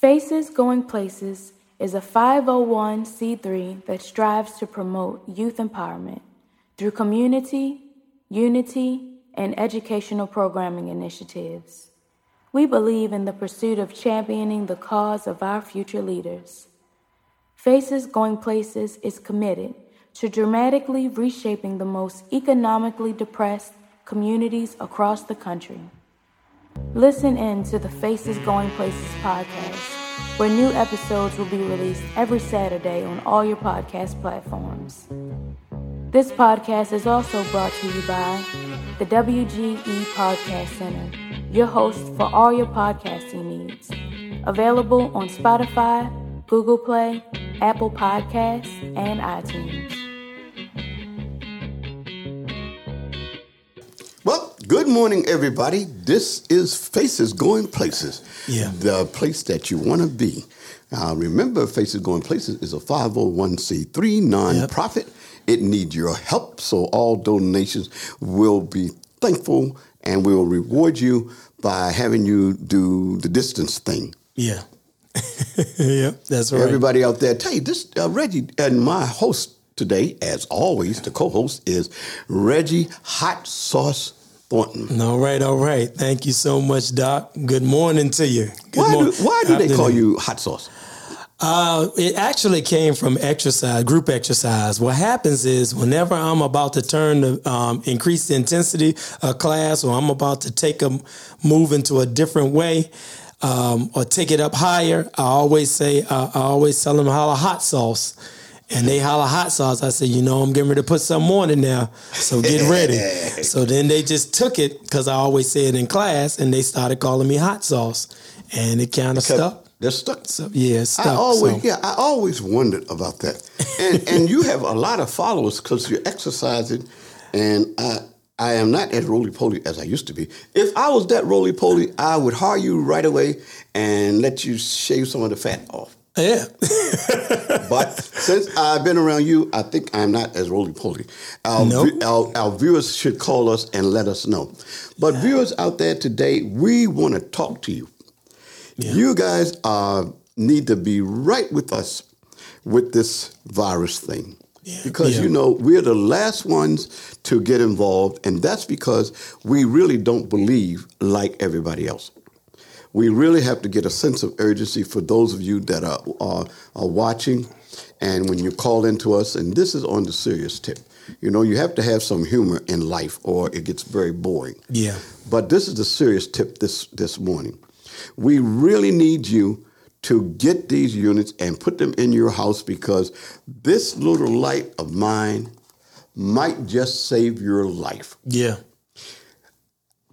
Faces Going Places is a 501c3 that strives to promote youth empowerment through community, unity, and educational programming initiatives. We believe in the pursuit of championing the cause of our future leaders. Faces Going Places is committed to dramatically reshaping the most economically depressed communities across the country. Listen in to the Faces Going Places podcast, where new episodes will be released every Saturday on all your podcast platforms. This podcast is also brought to you by the WGE Podcast Center, your host for all your podcasting needs. Available on Spotify, Google Play, Apple Podcasts, and iTunes. Good morning, everybody. This is Faces Going Places, Yeah. the place that you want to be. Uh, remember, Faces Going Places is a 501c3 nonprofit. It needs your help, so all donations will be thankful and we will reward you by having you do the distance thing. Yeah. yep, that's right. Everybody out there, tell you this, uh, Reggie, and my host today, as always, the co-host is Reggie Hot Sauce Thornton. All right, all right. Thank you so much, Doc. Good morning to you. Good Why do, why do they call you Hot Sauce? Uh, it actually came from exercise, group exercise. What happens is whenever I'm about to turn the um, increase the intensity of class, or I'm about to take a move into a different way, um, or take it up higher, I always say, uh, I always tell them holla hot sauce. And they holla hot sauce. I said, you know, I'm getting ready to put something on it now. So get ready. so then they just took it because I always say it in class and they started calling me hot sauce. And it kind of stuck. They're stuck. So, yeah, stuck. I always, so. yeah, I always wondered about that. And and you have a lot of followers because you're exercising, and I I am not as roly poly as I used to be. If I was that roly poly, I would hire you right away and let you shave some of the fat off. Yeah. But since I've been around you, I think I'm not as roly poly. Our, Nope. our, our viewers should call us and let us know. But viewers out there today, we want to talk to you. You guys uh, need to be right with us with this virus thing. Because Yeah. you know we're the last ones to get involved, and that's because we really don't believe like everybody else we really have to get a sense of urgency for those of you that are, are, are watching and when you call into us and this is on the serious tip you know you have to have some humor in life or it gets very boring Yeah. but this is the serious tip this this morning we really need you to get these units and put them in your house because this little light of mine might just save your life Yeah.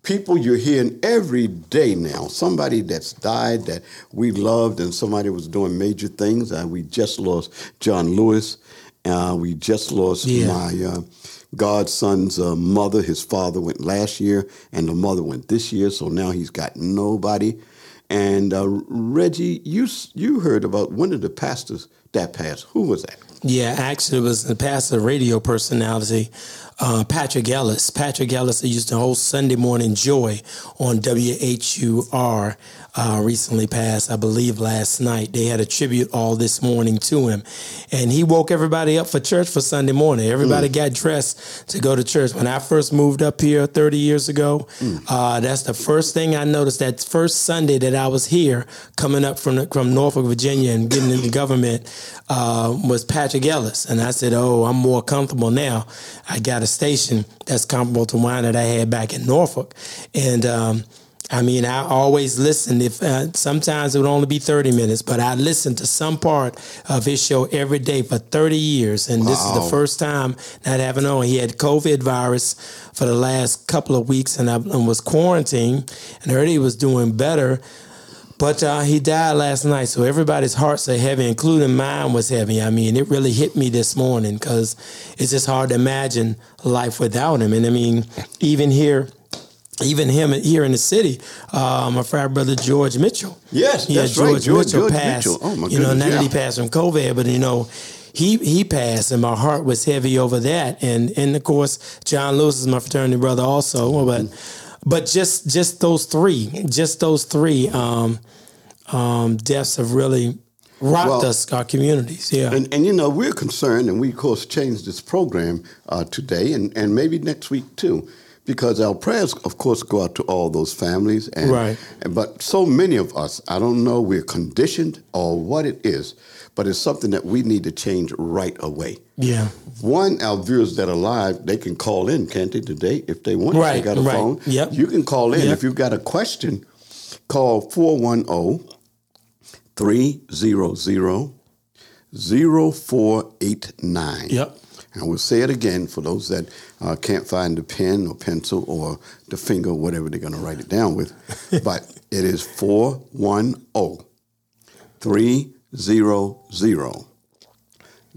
People you're hearing every day now. Somebody that's died that we loved, and somebody was doing major things. Uh, we just lost John Lewis. Uh, we just lost Yeah. my uh, godson's uh, mother. His father went last year, and the mother went this year. So now he's got nobody. And uh, Reggie, you you heard about one of the pastors that passed. Who was that? Yeah, actually, it was the pastor radio personality, uh, Patrick Ellis. Patrick Ellis used to host Sunday Morning Joy on WHUR. Uh, recently passed, I believe, last night. They had a tribute all this morning to him, and he woke everybody up for church for Sunday morning. Everybody got dressed to go to church. When I first moved up here 30 years ago, uh, that's the first thing I noticed. That first Sunday that I was here, coming up from the, from Norfolk, Virginia, and getting into government, uh, was Patrick Ellis, and I said, "Oh, I'm more comfortable now. I got a station that's comparable to one that I had back in Norfolk, and." Um, I mean, I always listen. If uh, sometimes it would only be thirty minutes, but I listened to some part of his show every day for thirty years, and this is the first time not having on. He had COVID virus for the last couple of weeks, and I and was quarantined, and heard he was doing better. But uh, he died last night, so everybody's hearts are heavy, including mine was heavy. I mean, it really hit me this morning because it's just hard to imagine life without him. And I mean, even here, even him here in the city, uh, my frat brother George Mitchell. Yes, yeah, that's George, right, George- Mitchell George passed. Mitchell. Oh, my you know, not that he passed from COVID, but you know, he he passed, and my heart was heavy over that. And and of course, John Lewis is my fraternity brother also. But but just just those three, just those three. Um, um, deaths have really rocked Well, us, our communities. Yeah. And, and you know, we're concerned, and we, of course, changed this program uh, today and, and maybe next week too, because our prayers, of course, go out to all those families. And, Right. But so many of us, I don't know, we're conditioned or what it is, but it's something that we need to change right away. yeah. One, our viewers that are live, they can call in, can't they, today, if they want? If Right, they got a right. phone. Yep. You can call in. Yep. If you've got a question, call 410 300 0489. Yep. And we'll say it again for those that uh, can't find the pen or pencil or the finger, whatever they're going to write it down with. but it is 410 300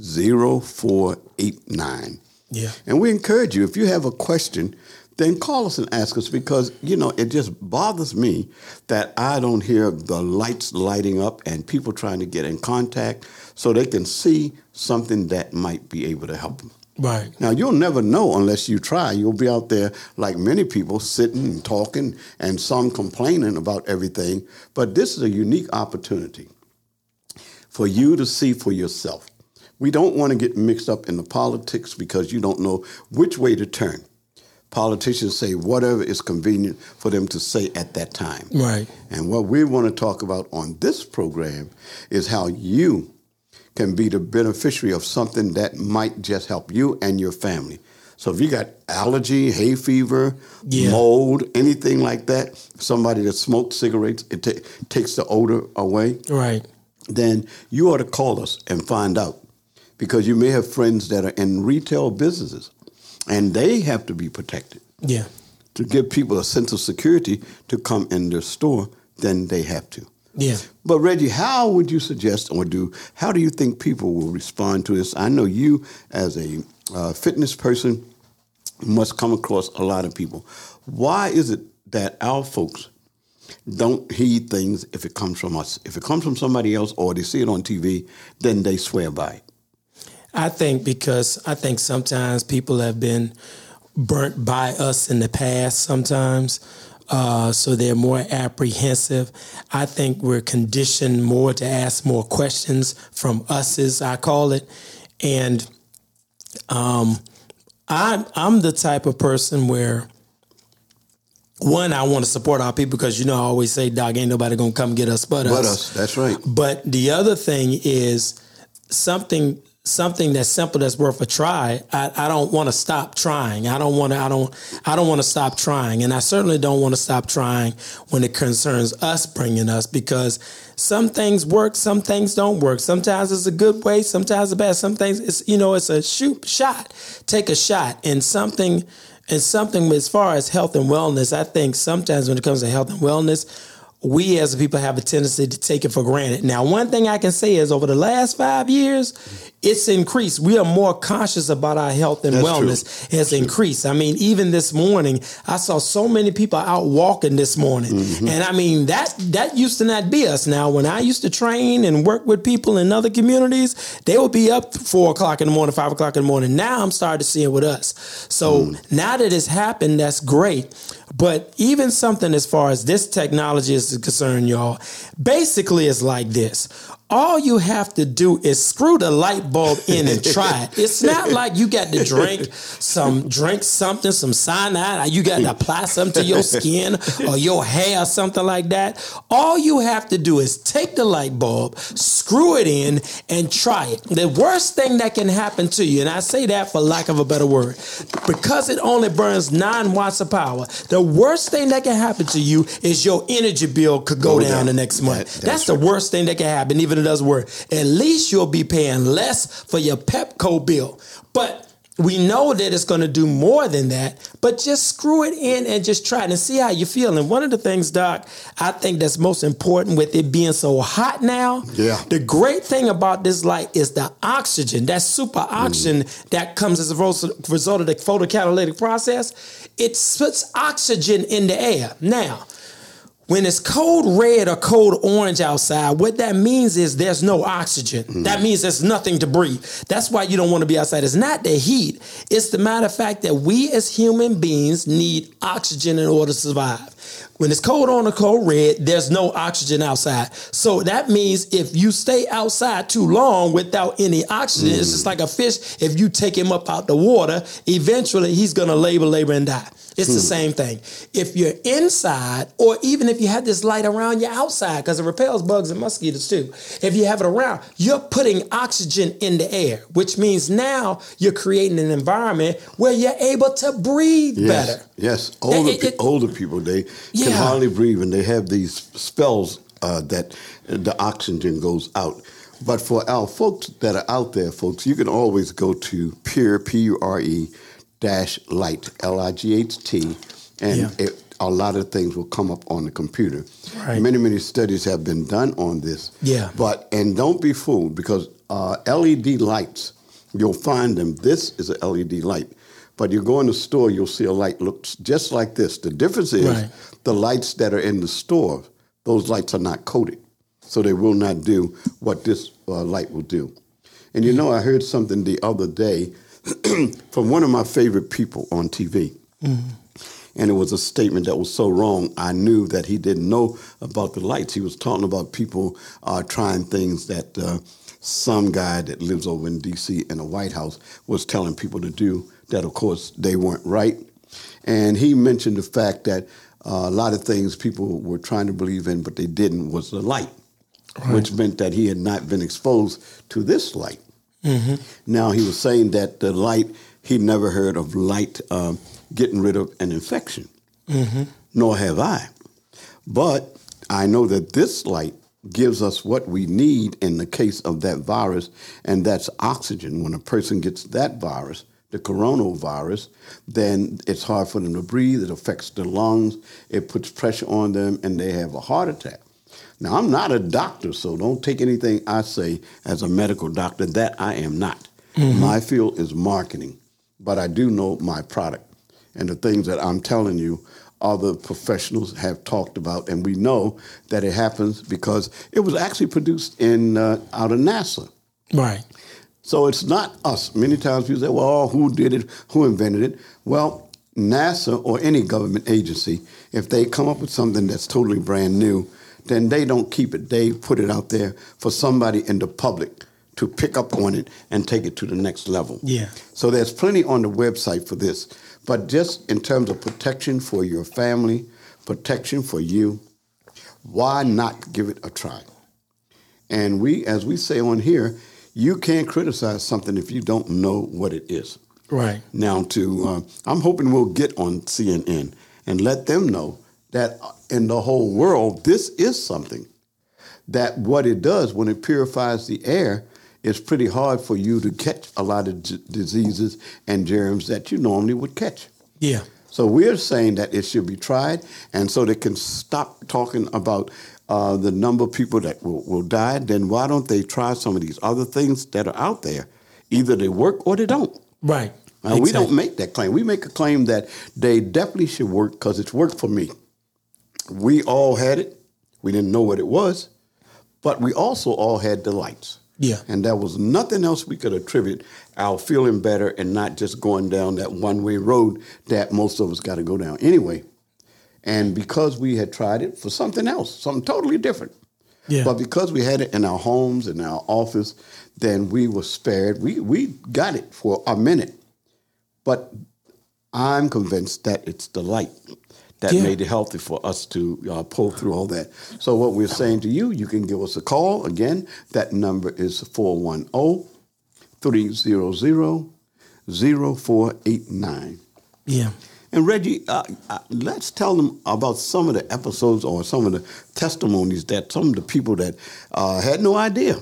0489. Yeah. And we encourage you, if you have a question, then call us and ask us because, you know, it just bothers me that I don't hear the lights lighting up and people trying to get in contact so they can see something that might be able to help them. Right. Now, you'll never know unless you try. You'll be out there like many people sitting and talking and some complaining about everything. But this is a unique opportunity for you to see for yourself. We don't want to get mixed up in the politics because you don't know which way to turn. Politicians say whatever is convenient for them to say at that time. Right. And what we want to talk about on this program is how you can be the beneficiary of something that might just help you and your family. So if you got allergy, hay fever, Yeah. mold, anything like that, somebody that smokes cigarettes, it ta- takes the odor away Right. then you ought to call us and find out because you may have friends that are in retail businesses and they have to be protected Yeah. to give people a sense of security to come in their store then they have to Yeah. but reggie how would you suggest or do how do you think people will respond to this i know you as a uh, fitness person must come across a lot of people why is it that our folks don't heed things if it comes from us. If it comes from somebody else or they see it on TV, then they swear by it. I think because I think sometimes people have been burnt by us in the past sometimes. Uh, so they're more apprehensive. I think we're conditioned more to ask more questions from us, as I call it. And um, I'm, I'm the type of person where one, I want to support our people because you know I always say, "Dog, ain't nobody gonna come get us but, But us." us, that's right. But the other thing is something something that's simple that's worth a try. I, I don't want to stop trying. I don't want to. I don't. I don't want to stop trying, and I certainly don't want to stop trying when it concerns us bringing us because some things work, some things don't work. Sometimes it's a good way, sometimes it's bad. Some things it's you know it's a shoot shot. Take a shot, and something and something as far as health and wellness. I think sometimes when it comes to health and wellness we as a people have a tendency to take it for granted. Now, one thing I can say is over the last five years, it's increased. We are more conscious about our health and That's wellness. It's increased. I mean, even this morning, I saw so many people out walking this morning. And I mean, that that used to not be us. Now, when I used to train and work with people in other communities, they would be up four o'clock in the morning, five o'clock in the morning. Now I'm starting to see it with us. So now that it's happened, that's great. But even something as far as this technology is concerned, y'all, basically it's like this. All you have to do is screw the light bulb in and try it. It's not like you got to drink some drink something, some cyanide. You got to apply something to your skin or your hair or something like that. All you have to do is take the light bulb, screw it in, and try it. The worst thing that can happen to you, and I say that for lack of a better word, because it only burns nine watts of power. The worst thing that can happen to you is your energy bill could go, Go down, down. the next month. That- that's that's the worst thing that can happen, even it doesn't work. At least you'll be paying less for your Pepco bill. But we know that it's going to do more than that, but just screw it in and just try it and see how you feel. And one of the things, Doc, I think that's most important with it being so hot now. Yeah. The great thing about this light is the oxygen, that super oxygen mm. that comes as a result of the photocatalytic process. It puts oxygen in the air. Now, when it's code red or code orange outside, what that means is there's no oxygen. Mm. That means there's nothing to breathe. That's why you don't want to be outside. It's not the heat. It's the matter of fact that we as human beings need oxygen in order to survive. When it's cold on a code red, there's no oxygen outside. So that means if you stay outside too long without any oxygen, mm. it's just like a fish. If you take him up out the water, eventually he's gonna labor, labor, and die. It's hmm. the same thing. If you're inside, or even if you have this light around you outside, because it repels bugs and mosquitoes too. If you have it around, you're putting oxygen in the air, which means now you're creating an environment where you're able to breathe yes, better. Yes, older, it, it, older people they yeah. can hardly breathe, and they have these spells uh, that the oxygen goes out. But for our folks that are out there, folks, you can always go to Pure P U R E dash light, L I G H T, and yeah. it, a lot of things will come up on the computer. Right. Many, many studies have been done on this. Yeah. But, and don't be fooled because uh, LED lights, you'll find them. This is an LED light. But you go in the store, you'll see a light looks just like this. The difference is right. the lights that are in the store, those lights are not coated. So they will not do what this uh, light will do. And you know, I heard something the other day from one of my favorite people on TV. Mm-hmm. And it was a statement that was so wrong. I knew that he didn't know about the lights. He was talking about people uh, trying things that uh, some guy that lives over in D.C. in the White House was telling people to do. That, of course, they weren't right. And he mentioned the fact that uh, a lot of things people were trying to believe in, but they didn't, was the light, right. which meant that he had not been exposed to this light. Mm-hmm. Now he was saying that the light he never heard of light um, getting rid of an infection, mm-hmm. nor have I. But I know that this light gives us what we need in the case of that virus, and that's oxygen. When a person gets that virus, the coronavirus, then it's hard for them to breathe. It affects their lungs. It puts pressure on them, and they have a heart attack. Now, I'm not a doctor, so don't take anything I say as a medical doctor. That I am not. Mm-hmm. My field is marketing, but I do know my product. And the things that I'm telling you, other professionals have talked about, and we know that it happens because it was actually produced in uh, out of NASA. Right. So it's not us. Many times people say, well, who did it? Who invented it? Well, NASA or any government agency, if they come up with something that's totally brand new, then they don't keep it. They put it out there for somebody in the public to pick up on it and take it to the next level. Yeah. So there's plenty on the website for this. But just in terms of protection for your family, protection for you, why not give it a try? And we, as we say on here, you can't criticize something if you don't know what it is. Right. Now, to uh, I'm hoping we'll get on CNN and let them know that in the whole world, this is something that what it does when it purifies the air, it's pretty hard for you to catch a lot of d- diseases and germs that you normally would catch. Yeah. So we're saying that it should be tried, and so they can stop talking about uh, the number of people that will, will die. Then why don't they try some of these other things that are out there? Either they work or they don't. Right. Uh, exactly. We don't make that claim. We make a claim that they definitely should work because it's worked for me we all had it. We didn't know what it was, but we also all had delights. Yeah. And there was nothing else we could attribute our feeling better and not just going down that one way road that most of us got to go down anyway. And because we had tried it for something else, something totally different. Yeah. But because we had it in our homes, and our office, then we were spared. We we got it for a minute. But I'm convinced that it's the light that yeah. made it healthy for us to uh, pull through all that. So what we're saying to you, you can give us a call. Again, that number is 410-300-0489. Yeah. And Reggie, uh, uh, let's tell them about some of the episodes or some of the testimonies that some of the people that uh, had no idea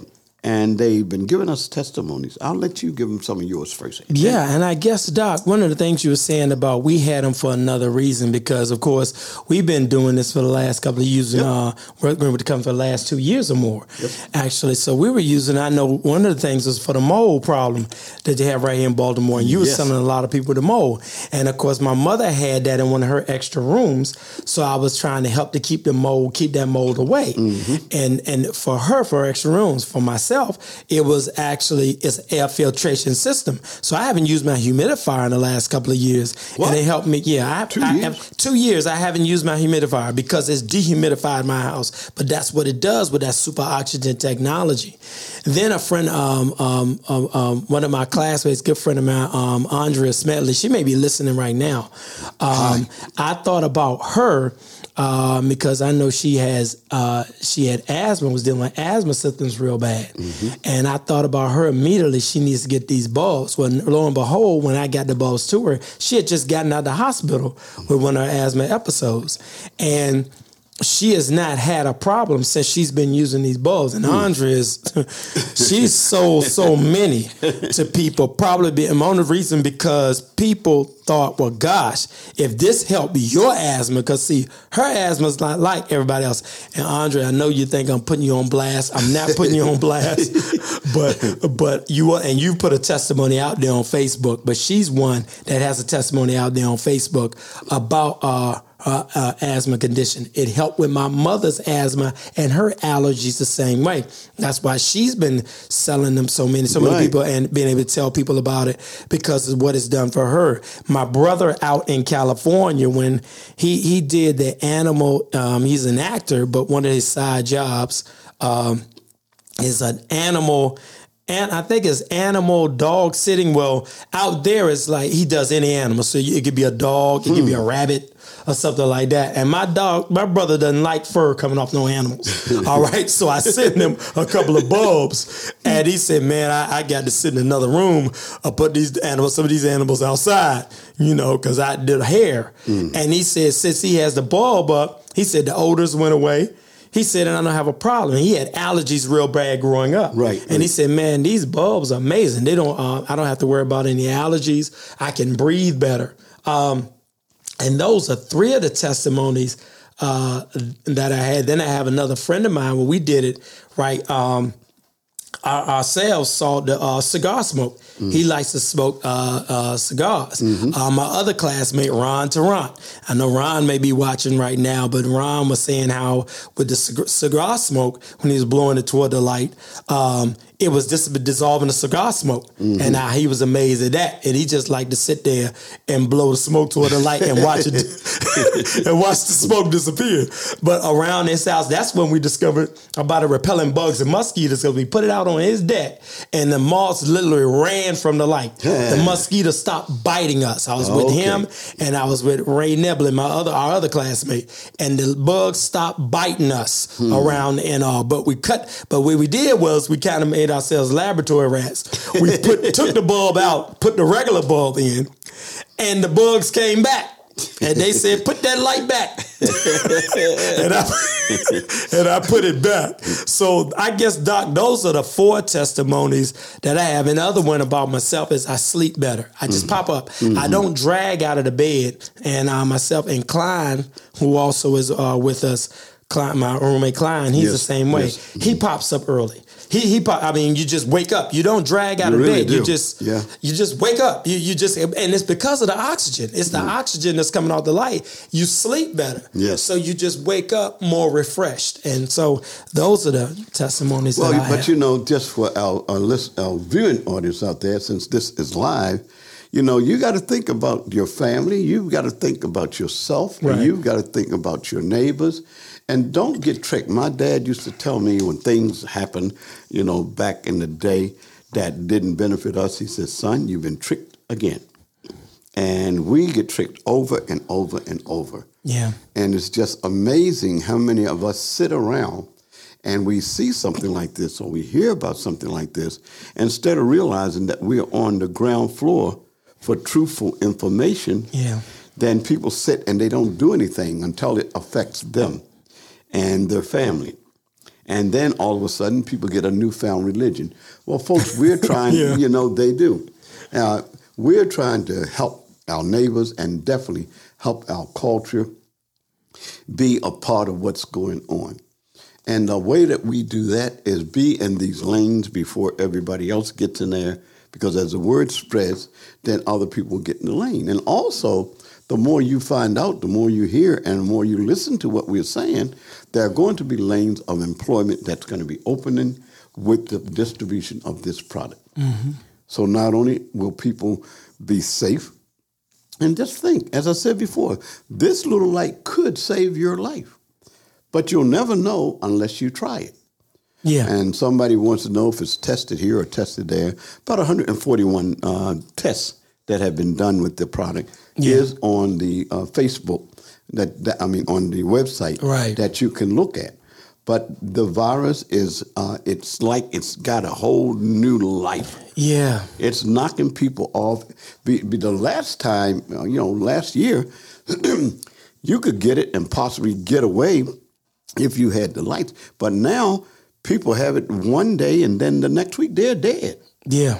and they've been giving us testimonies. I'll let you give them some of yours first. Yeah, and I guess Doc, one of the things you were saying about we had them for another reason because, of course, we've been doing this for the last couple of years. Yep. Uh, we're going to come for the last two years or more, yep. actually. So we were using. I know one of the things was for the mold problem that they have right here in Baltimore, and you yes. were selling a lot of people the mold. And of course, my mother had that in one of her extra rooms, so I was trying to help to keep the mold, keep that mold away. Mm-hmm. And and for her, for her extra rooms, for myself, it was actually it's air filtration system. So I haven't used my humidifier in the last couple of years, what? and it helped me. Yeah, I, two I, years. Have, two years I haven't used my humidifier because it's dehumidified my house. But that's what it does with that super oxygen technology. Then a friend, um, um, um, um, one of my classmates, good friend of mine, um, Andrea Smedley, she may be listening right now. Um, I thought about her um, because I know she has uh, she had asthma, was dealing with asthma symptoms real bad, mm-hmm. and I thought about her immediately. She needs to get these bulbs. When lo and behold, when I got the bulbs to her, she had just gotten out of the hospital with one of her asthma episodes, and she has not had a problem since she's been using these bulbs. And. Andrea is, she's sold so many to people. Probably the only reason because people thought, well, gosh, if this helped your asthma, because see, her asthma is not like everybody else. And Andre, I know you think I'm putting you on blast. I'm not putting you on blast, but but you are, and you put a testimony out there on Facebook. But she's one that has a testimony out there on Facebook about. uh uh, uh, asthma condition. It helped with my mother's asthma and her allergies the same way. That's why she's been selling them so many, so many people and being able to tell people about it because of what it's done for her. My brother out in California, when he he did the animal, um, he's an actor, but one of his side jobs um, is an animal and I think it's animal dog sitting. Well, out there it's like he does any animal. So it could be a dog, it could be a hmm. rabbit, or something like that. And my dog, my brother doesn't like fur coming off no animals. All right. So I sent him a couple of bulbs and he said, man, I, I got to sit in another room or put these animals, some of these animals outside, you know, because I did hair. Mm. And he said, since he has the bulb up, he said the odors went away. He said, and I don't have a problem. He had allergies real bad growing up. Right. And he said, man, these bulbs are amazing. They don't, uh, I don't have to worry about any allergies. I can breathe better. Um, and those are three of the testimonies uh, that I had. Then I have another friend of mine when we did it, right? Um, our, ourselves saw the uh, cigar smoke. Mm. He likes to smoke uh, uh, cigars. Mm-hmm. Uh, my other classmate, Ron Tarrant. I know Ron may be watching right now, but Ron was saying how with the cigar smoke, when he was blowing it toward the light, um, it was just dissolving the cigar smoke. Mm-hmm. And he was amazed at that. And he just liked to sit there and blow the smoke toward the light and watch it and watch the smoke disappear. But around his house, that's when we discovered about it repelling bugs and mosquitoes because we put it out on his deck and the moths literally ran from the light. the mosquitoes stopped biting us. I was with okay. him and I was with Ray Neblin, my other our other classmate, and the bugs stopped biting us hmm. around and all. But we cut but what we did was we kind of made made ourselves laboratory rats. We put, took the bulb out, put the regular bulb in, and the bugs came back. And they said, put that light back. and, I, and I put it back. So I guess, Doc, those are the four testimonies that I have. Another one about myself is I sleep better. I just mm-hmm. pop up. Mm-hmm. I don't drag out of the bed. And uh, myself and Klein, who also is uh, with us, Klein, my roommate Klein, he's yes. the same way. Yes. He pops up early. He he. I mean, you just wake up. You don't drag out you of really bed. Do. You just yeah. You just wake up. You you just and it's because of the oxygen. It's the mm. oxygen that's coming out the light. You sleep better. Yes. So you just wake up more refreshed. And so those are the testimonies. Well, but have. you know, just for our our, list, our viewing audience out there, since this is live you know, you got to think about your family. You've got to think about yourself. Right. You've got to think about your neighbors. And don't get tricked. My dad used to tell me when things happened, you know, back in the day that didn't benefit us, he said, son, you've been tricked again. And we get tricked over and over and over. Yeah. And it's just amazing how many of us sit around and we see something like this or we hear about something like this, instead of realizing that we are on the ground floor for truthful information, yeah. then people sit and they don't do anything until it affects them and their family. And then all of a sudden, people get a newfound religion. Well, folks, we're trying, Yeah. you know, they do. Uh, we're trying to help our neighbors and definitely help our culture be a part of what's going on. And the way that we do that is be in these lanes before everybody else gets in there, because as the word spreads, then other people get in the lane. And also, the more you find out, the more you hear, and the more you listen to what we're saying, there are going to be lanes of employment that's going to be opening with the distribution of this product. So not only will people be safe, and just think, as I said before, this little light could save your life. But you'll never know unless you try it. Yeah. And somebody wants to know if it's tested here or tested there. About 141 uh, tests that have been done with the product Yeah. is on the uh, Facebook, that, that I mean, on the website Right. that you can look at. But the virus is, uh, it's like it's got a whole new life. yeah. It's knocking people off. Be, be the last time, uh, you know, last year, you could get it and possibly get away if you had the lights. But now people have it one day and then the next week they're dead. Yeah.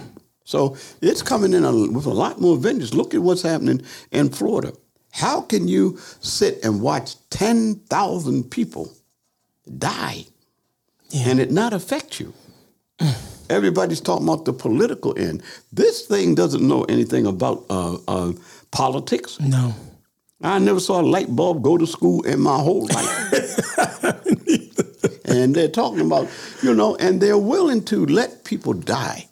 So it's coming in a, with a lot more vengeance. Look at what's happening in Florida. How can you sit and watch 10,000 people die Yeah. and it not affect you? Everybody's talking about the political end. This thing doesn't know anything about uh, uh, politics. No. I never saw a light bulb go to school in my whole life. and they're talking about, you know, and they're willing to let people die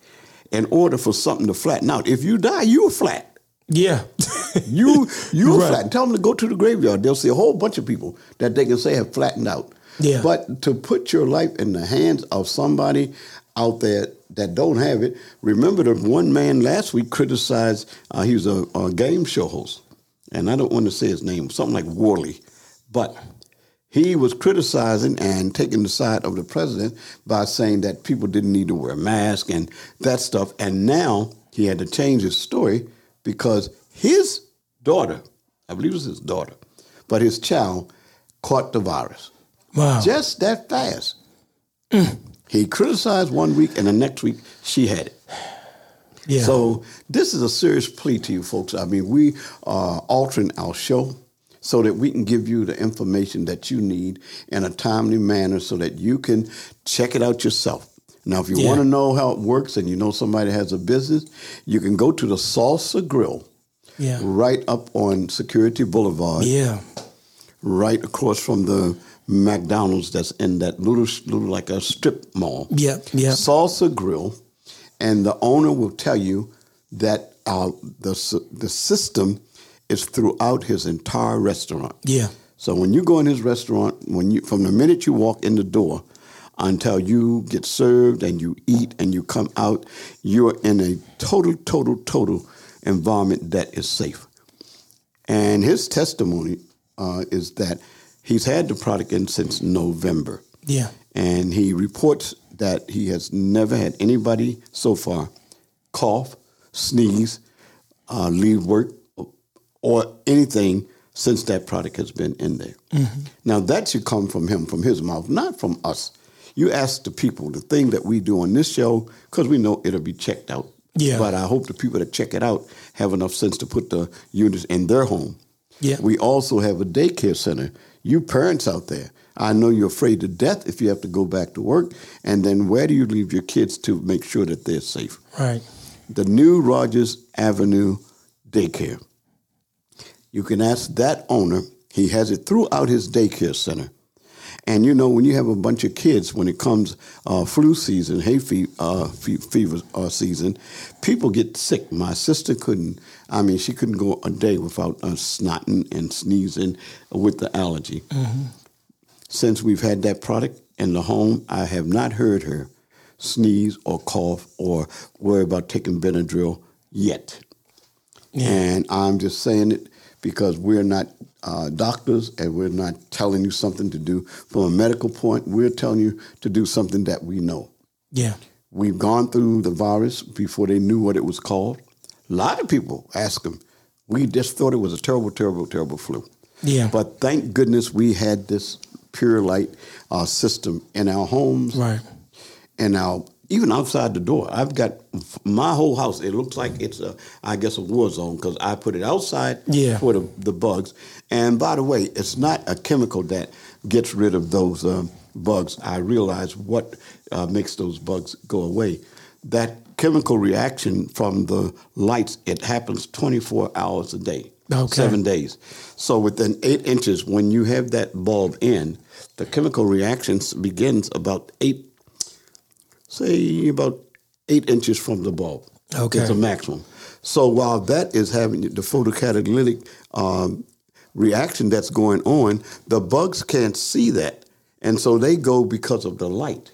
in order for something to flatten out. If you die, you're flat. Yeah. You you're Right. flat. Tell them to go to the graveyard. They'll see a whole bunch of people that they can say have flattened out. Yeah. But to put your life in the hands of somebody out there that don't have it, remember the one man last week criticized. Uh, he was a, a game show host, and I don't want to say his name, something like Worley, but he was criticizing and taking the side of the president by saying that people didn't need to wear a mask and that stuff. And now he had to change his story because his daughter, I believe it was his daughter, but his child caught the virus Wow. just that fast. He criticized one week, and the next week she had it. yeah. So this is a serious plea to you folks. I mean, we are altering our show so that we can give you the information that you need in a timely manner so that you can check it out yourself. Now, if you Yeah. want to know how it works and you know somebody has a business, you can go to the Salsa Grill yeah. right up on Security Boulevard Yeah. right across from the McDonald's that's in that little, little like a strip mall. Yep. Yep. Salsa Grill, and the owner will tell you that uh, the the system is throughout his entire restaurant. Yeah. So when you go in his restaurant, when you from the minute you walk in the door until you get served and you eat and you come out, you're in a total, total, total environment that is safe. And his testimony uh, is that he's had the product in since November. Yeah. And he reports that he has never had anybody so far cough, sneeze, uh, leave work, or anything since that product has been in there. Mm-hmm. Now, that should come from him, from his mouth, not from us. You ask the people, the thing that we do on this show, because we know it'll be checked out. Yeah. But I hope the people that check it out have enough sense to put the units in their home. Yeah. We also have a daycare center. You parents out there, I know you're afraid to death if you have to go back to work. And then where do you leave your kids to make sure that they're safe? Right. The new Rogers Avenue Daycare. You can ask that owner. He has it throughout his daycare center. And you know, when you have a bunch of kids, when it comes uh, flu season, hay fe- uh, fe- fever uh, season, people get sick. My sister couldn't, I mean, she couldn't go a day without uh, snotting and sneezing with the allergy. Since we've had that product in the home, I have not heard her sneeze or cough or worry about taking Benadryl yet. And I'm just saying it because we're not uh, doctors and we're not telling you something to do from a medical point. We're telling you to do something that we know. Yeah. We've gone through the virus before they knew what it was called. A lot of people ask them, we just thought it was a terrible, terrible, terrible flu. Yeah. But thank goodness we had this pure light uh, system in our homes, Right. and our even outside the door. I've got my whole house. It looks like it's a, I guess, a war zone because I put it outside Yeah. for the, the bugs. And by the way, it's not a chemical that gets rid of those um, bugs. I realize what uh, makes those bugs go away. That chemical reaction from the lights, it happens 24 hours a day, Okay. seven days. So within eight inches, when you have that bulb in, the chemical reaction begins about eight say about eight inches from the bulb. Okay. It's a maximum. So while that is having the photocatalytic um, reaction that's going on, the bugs can't see that. And so they go because of the light.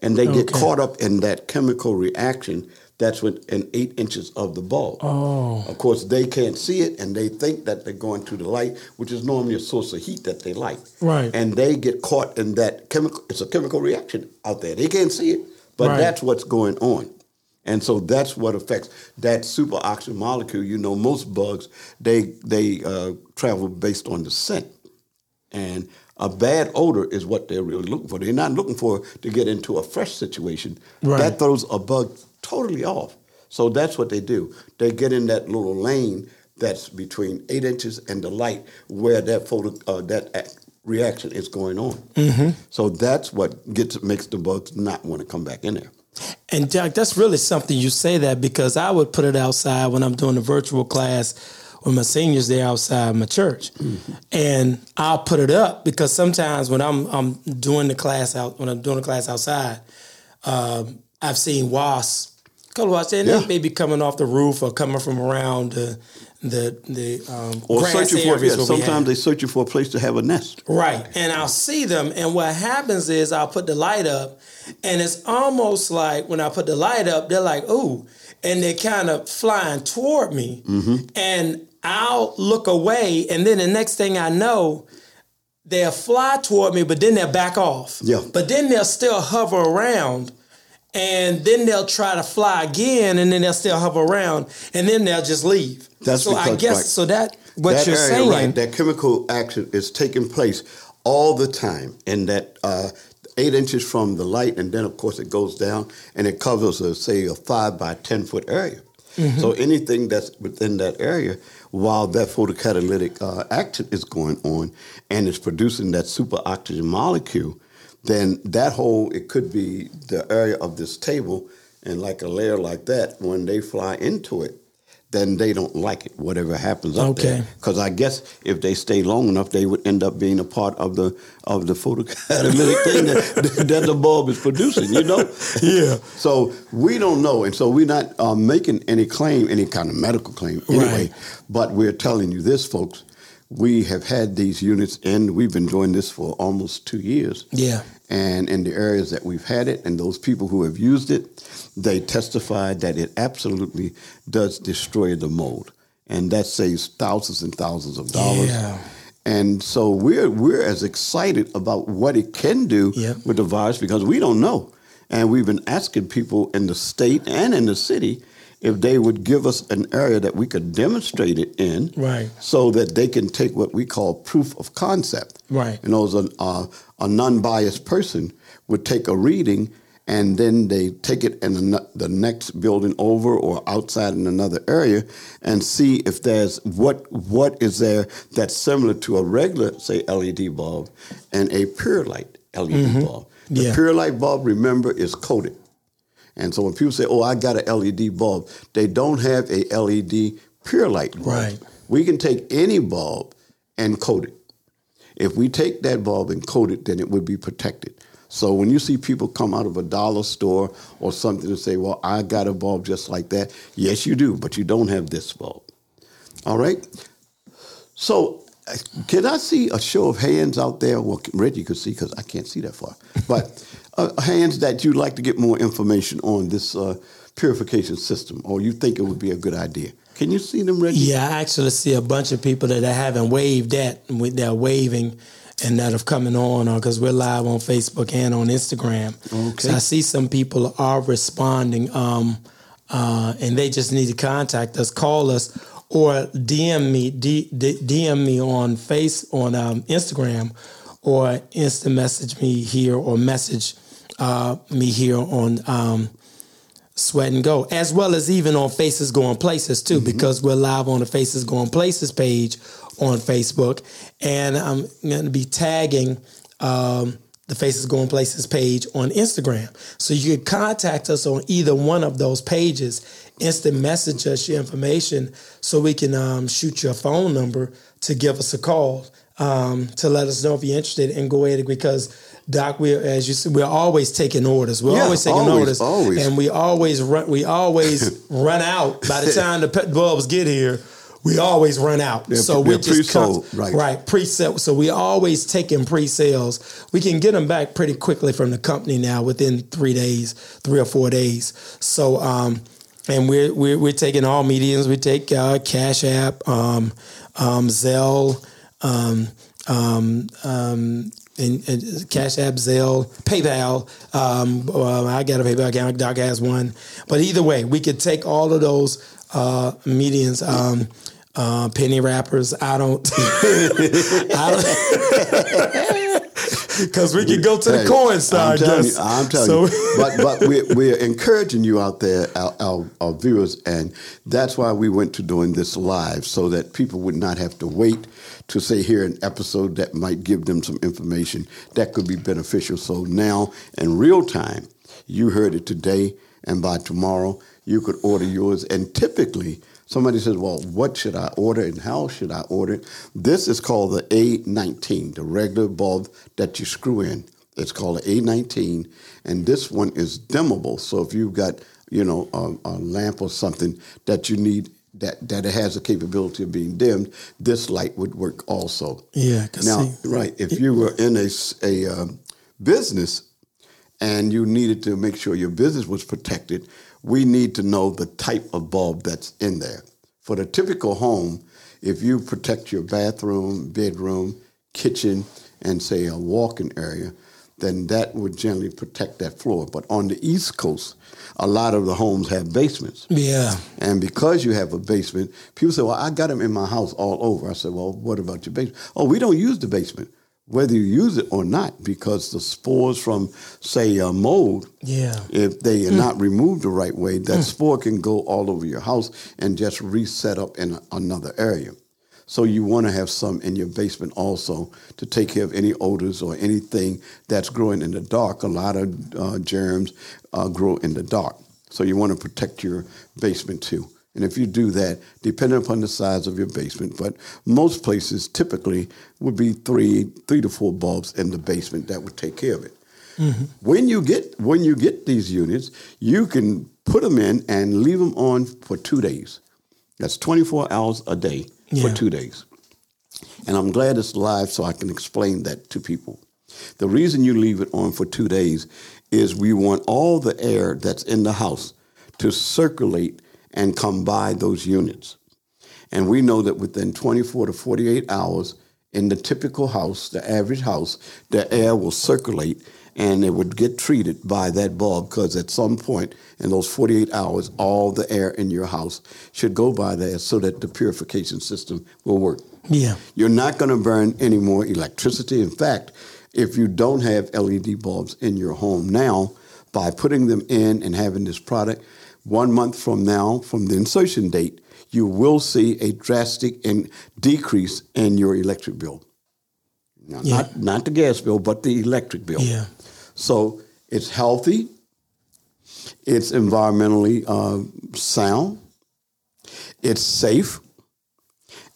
And they get Okay. caught up in that chemical reaction that's within eight inches of the bulb. Oh. Of course, they can't see it and they think that they're going to the light, which is normally a source of heat that they like. Right. And they get caught in that chemical, it's a chemical reaction out there. They can't see it, but Right. that's what's going on. And so that's what affects that superoxygen molecule. You know, most bugs, they, they uh, travel based on the scent. And a bad odor is what they're really looking for. They're not looking for to get into a fresh situation. Right. That throws a bug totally off. So that's what they do. They get in that little lane that's between eight inches and the light where that photo uh, that reaction is going on. Mm-hmm. So that's what gets makes the bugs not want to come back in there. And Jack, that's really something you say that because I would put it outside when I'm doing a virtual class with my seniors there outside my church, and I'll put it up because sometimes when I'm I'm doing the class out when I'm doing the class outside, um, I've seen wasps, a couple wasps, and Yeah. they may be coming off the roof or coming from around the the the um, Or grass searching for areas yeah, where we have. sometimes they searching for a place to have a nest. Right. And I'll see them. And what happens is I'll put the light up, and it's almost like when I put the light up, they're like, ooh, and they're kind of flying toward me. And I'll look away, and then the next thing I know, they'll fly toward me, but then they'll back off. Yeah. But then they'll still hover around. And then they'll try to fly again, and then they'll still hover around, and then they'll just leave. That's so I guess so that what that you're area, saying, right? That chemical action is taking place all the time, and that uh, eight inches from the light, and then of course it goes down and it covers, a, say, a five by ten foot area. Mm-hmm. So anything that's within that area, while that photocatalytic uh, action is going on and it's producing that super oxygen molecule, then that whole it could be the area of this table, and like a layer like that, when they fly into it, then they don't like it, whatever happens up Okay. there. Because I guess if they stay long enough, they would end up being a part of the of the photocatalytic thing that, that the bulb is producing. You know? Yeah. So we don't know, and so we're not uh, making any claim, any kind of medical claim anyway. Right. But we're telling you this, folks. We have had these units and We've been doing this for almost two years. yeah, And in the areas that we've had it, and those people who have used it, they testified that it absolutely does destroy the mold, and that saves thousands and thousands of dollars. Yeah. And so we're we're as excited about what it can do Yep. with the virus because we don't know, and we've been asking people in the state and in the city if they would give us an area that we could demonstrate it in, Right. so that they can take what we call proof of concept. Right. You know, as a, uh, a non-biased person would take a reading and then they take it in the, the next building over or outside in another area and see if there's what what is there that's similar to a regular, say, LED bulb and a pure light LED bulb. The Yeah. pure light bulb, remember, is coated. And so when people say, "Oh, I got an LED bulb," they don't have a LED pure light bulb. Right. We can take any bulb and coat it. If we take that bulb and coat it, then it would be protected. So when you see people come out of a dollar store or something and say, "Well, I got a bulb just like that," yes, you do, but you don't have this bulb. All right. So, uh, can I see a show of hands out there? Well, Reggie could see because I can't see that far. But uh, hands that you'd like to get more information on this uh, purification system, or you think it would be a good idea. Can you see them, Reggie? Yeah, I actually see a bunch of people that I haven't waved at, they're waving and that have coming on because we're live on Facebook and on Instagram. Okay. So I see some people are responding, um, uh, and they just need to contact us, call us, or DM me, D, D, DM me on Face on um, Instagram, or instant message me here or message uh, me here on um, Sweat and Go, as well as even on Faces Going Places too, mm-hmm. because we're live on the Faces Going Places page on Facebook, and I'm going to be tagging. Um, the Faces Going Places page on Instagram. So you can contact us on either one of those pages, instant message us your information so we can um, shoot your phone number to give us a call um, to let us know if you're interested and go ahead because Doc, we as you see, we're always taking orders. We're yeah, always taking always, orders, always. and we always run. We always run out by the time the pet bulbs get here. We always run out, they're, so we just come, right, right pre-sale. So we always taking pre-sales. We can get them back pretty quickly from the company now within three days, three or four days. So, um, and we're, we're we're taking all mediums. We take uh, Cash App, um, um, Zelle. Um, um, um, and, and, Cash App, Zelle, PayPal. Um, uh, I got a PayPal account. Doc has one. But either way, we could take all of those uh, mediums. Um, uh, penny wrappers. I don't. I don't. Because we can go to the coin side. I'm telling you, I'm telling so. you. But but we're, we're encouraging you out there, our, our, our viewers, and that's why we went to doing this live so that people would not have to wait to say here an episode that might give them some information that could be beneficial. So now in real time, you heard it today, and by tomorrow you could order yours. And typically, somebody says, "Well, what should I order and how should I order it?" This is called the A19, the regular bulb that you screw in. It's called the A19, and this one is dimmable. So if you've got you know a, a lamp or something that you need that that it has the capability of being dimmed, this light would work also. Yeah. Now, see, right, if you were in a a um, business and you needed to make sure your business was protected, we need to know the type of bulb that's in there. For the typical home, if you protect your bathroom, bedroom, kitchen, and say a walking area, then that would generally protect that floor. But on the East Coast, a lot of the homes have basements. Yeah. And because you have a basement, people say, well, I got them in my house all over. I said, well, what about your basement? Oh, we don't use the basement, whether you use it or not, because the spores from, say, a mold, yeah. if they are mm. not removed the right way, that mm. spore can go all over your house and just reset up in a, another area. So you want to have some in your basement also to take care of any odors or anything that's growing in the dark. A lot of uh, germs uh, grow in the dark. So you want to protect your basement too. And if you do that, depending upon the size of your basement, but most places typically would be three, three to four bulbs in the basement that would take care of it. Mm-hmm. When you get when you get these units, you can put them in and leave them on for two days. That's 24 hours a day yeah. for two days. And I'm glad it's live so I can explain that to people. The reason you leave it on for two days is we want all the air that's in the house to circulate and come by those units. And we know that within 24 to 48 hours, in the typical house, the average house, the air will circulate and it would get treated by that bulb because at some point in those 48 hours, all the air in your house should go by there so that the purification system will work. Yeah. You're not going to burn any more electricity. In fact, if you don't have LED bulbs in your home now, by putting them in and having this product, one month from now, from the insertion date, you will see a drastic in decrease in your electric bill. Now, yeah. Not not the gas bill, but the electric bill. Yeah. So it's healthy, it's environmentally uh, sound, it's safe,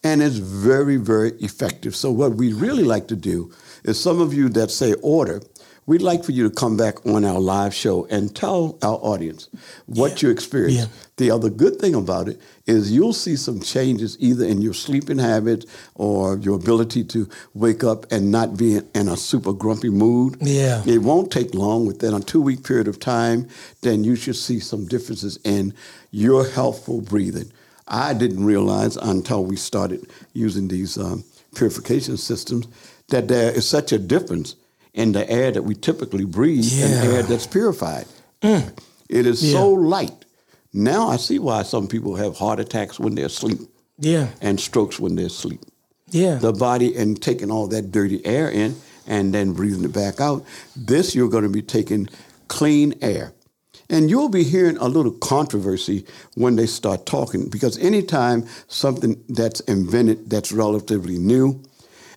and it's very, very effective. So, what we really like to do is some of you that say order, we'd like for you to come back on our live show and tell our audience what yeah. you experienced. Yeah. The other good thing about it is you'll see some changes either in your sleeping habits or your ability to wake up and not be in a super grumpy mood. Yeah. It won't take long. Within a two week period of time, then you should see some differences in your healthful breathing. I didn't realize until we started using these um, purification systems that there is such a difference in the air that we typically breathe yeah. and air that's purified. Mm. It is yeah. so light. Now I see why some people have heart attacks when they're asleep. Yeah. And strokes when they're asleep. Yeah. The body and taking all that dirty air in and then breathing it back out. This, you're going to be taking clean air. And you'll be hearing a little controversy when they start talking because anytime something that's invented that's relatively new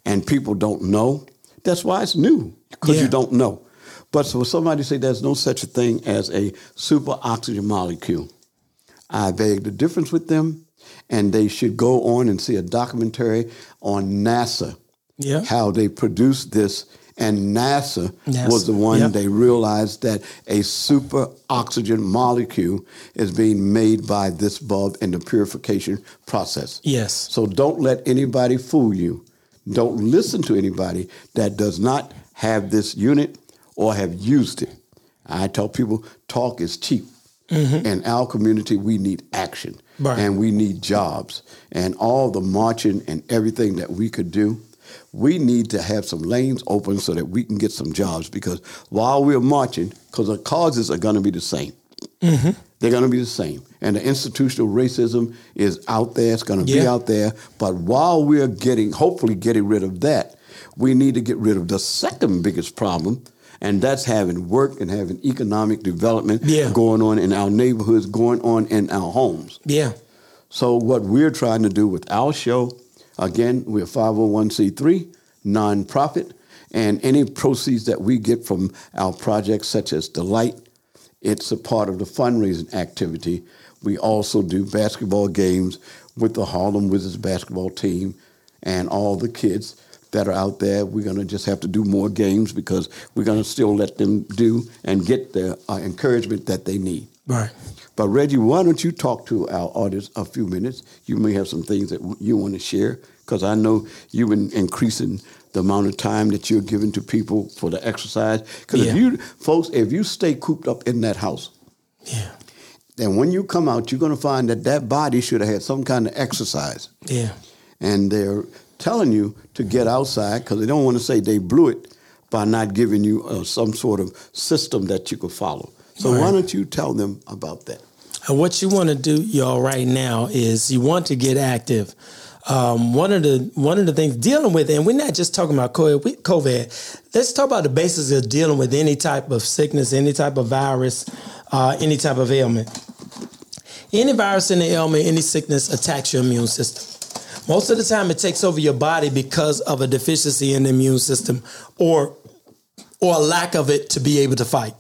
and people don't know, that's why it's new because Yeah. you don't know. But for somebody say there's no such a thing as a super oxygen molecule, I beg the difference with them, and they should go on and see a documentary on NASA, Yeah. how they produced this. And NASA NASA, was the one yep. they realized that a super oxygen molecule is being made by this bulb in the purification process. Yes. So don't let anybody fool you. Don't listen to anybody that does not have this unit or have used it. I tell people talk is cheap. In our community, we need action Mm-hmm. Right. and we need jobs. And all the marching and everything that we could do, we need to have some lanes open so that we can get some jobs because while we're marching, because the causes are going to be the same. Mm-hmm. They're going to be the same. And the institutional racism is out there. It's going to be out there. But while we're getting, hopefully getting rid of that, we need to get rid of the second biggest problem, and that's having work and having economic development Yeah. going on in our neighborhoods, going on in our homes. Yeah. So what we're trying to do with our show, again, we're 501c3 nonprofit, and any proceeds that we get from our projects such as Delight, it's a part of the fundraising activity. We also do basketball games with the Harlem Wizards basketball team and all the kids that are out there. We're going to just have to do more games because we're going to still let them do and get the uh, encouragement that they need. Right. But Reggie, why don't you talk to our audience a few minutes? You may have some things that you want to share because I know you've been increasing the amount of time that you're giving to people for the exercise. Because Yeah. if you, folks, if you stay cooped up in that house, Yeah. then when you come out, you're going to find that that body should have had some kind of exercise. Yeah. And they're telling you to get outside because they don't want to say they blew it by not giving you uh, some sort of system that you could follow. So why don't you tell them about that? And what you want to do, y'all, right now is you want to get active. Um, one of the one of the things dealing with, and we're not just talking about COVID. COVID. Let's talk about the basis of dealing with any type of sickness, any type of virus, uh, any type of ailment. Any virus, any ailment, any sickness attacks your immune system. Most of the time, it takes over your body because of a deficiency in the immune system, or or a lack of it to be able to fight.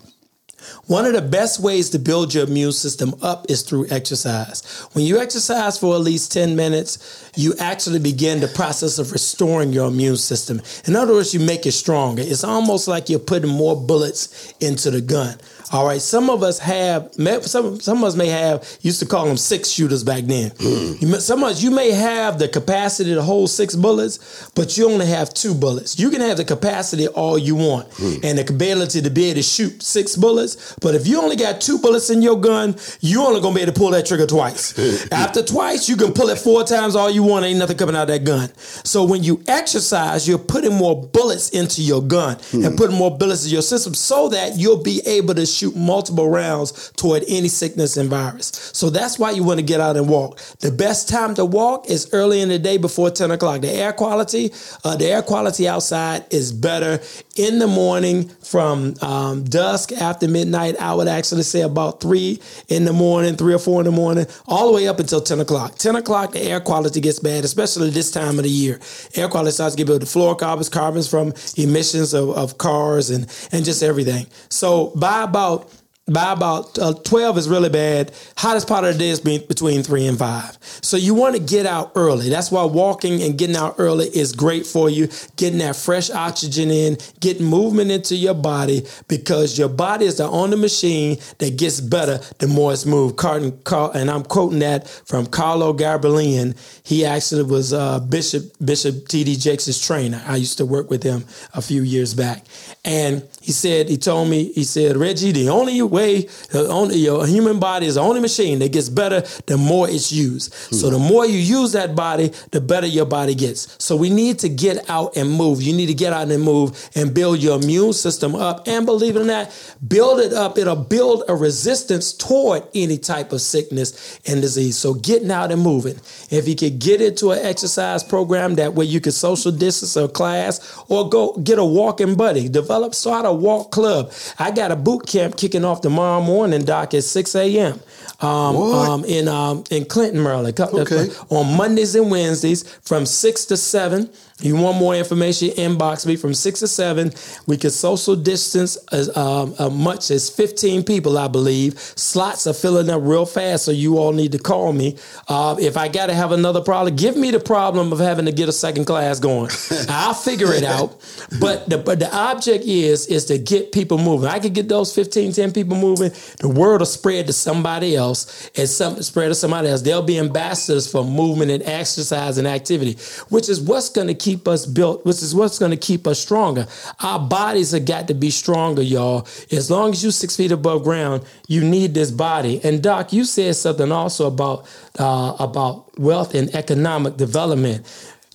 One of the best ways to build your immune system up is through exercise. When you exercise for at least 10 minutes, you actually begin the process of restoring your immune system. In other words, you make it stronger. It's almost like you're putting more bullets into the gun. All right, some of us have, some, some of us may have, used to call them six shooters back then. Hmm. You may- some of us, you may have the capacity to hold six bullets, but you only have two bullets. You can have the capacity all you want hmm. and the ability to be able to shoot six bullets, but if you only got two bullets in your gun, you only gonna be able to pull that trigger twice. After twice, you can pull it four times all you want, ain't nothing coming out of that gun. So when you exercise, you're putting more bullets into your gun hmm. and putting more bullets in your system so that you'll be able to shoot multiple rounds toward any sickness and virus. So that's why you want to get out and walk. The best time to walk is early in the day before 10 o'clock. The air quality, uh, the air quality outside is better in the morning from um, dusk after midnight. I would actually say about three in the morning, three or four in the morning, all the way up until 10 o'clock. 10 o'clock, the air quality gets bad, especially this time of the year. Air quality starts to get bad. The fluorocarbons, carbons from emissions of, of cars and, and just everything. So by about out by about uh, 12 is really bad. Hottest part of the day is be- between 3 and 5. So you want to get out early. That's why walking and getting out early is great for you. Getting that fresh oxygen in, getting movement into your body because your body is the only machine that gets better the more it's moved. Carton, and I'm quoting that from Carlo Garbellian. He actually was uh, Bishop Bishop T.D. Jakes' trainer. I used to work with him a few years back. And he said, he told me, he said, Reggie, the only way way only your human body is the only machine that gets better the more it's used. So the more you use that body, the better your body gets. So we need to get out and move. You need to get out and move and build your immune system up. And believe it or not, build it up. It'll build a resistance toward any type of sickness and disease. So getting out and moving. If you could get into an exercise program that way you could social distance a class or go get a walking buddy. Develop start a walk club. I got a boot camp kicking off tomorrow morning, Doc, at 6 a.m. Um, um, in um, in Clinton, Maryland. Okay. On Mondays and Wednesdays from 6 to 7. You want more information, inbox me from 6 to 7. We can social distance as um, uh, much as 15 people, I believe. Slots are filling up real fast, so you all need to call me. Uh, if I got to have another problem, give me the problem of having to get a second class going. I'll figure it out. But the, but the object is is to get people moving. I could get those 15, 10 people moving. The word will spread to somebody else and some spread to somebody else. They'll be ambassadors for movement and exercise and activity, which is what's going to keep us built, which is what's going to keep us stronger. Our bodies have got to be stronger, y'all. As long as you six feet above ground, you need this body. And Doc, you said something also about uh, about wealth and economic development.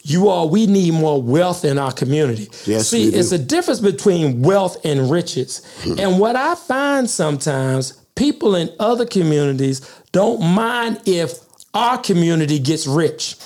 You all, we need more wealth in our community. Yes, See, we do. it's a difference between wealth and riches. And what I find sometimes, people in other communities don't mind if our community gets rich.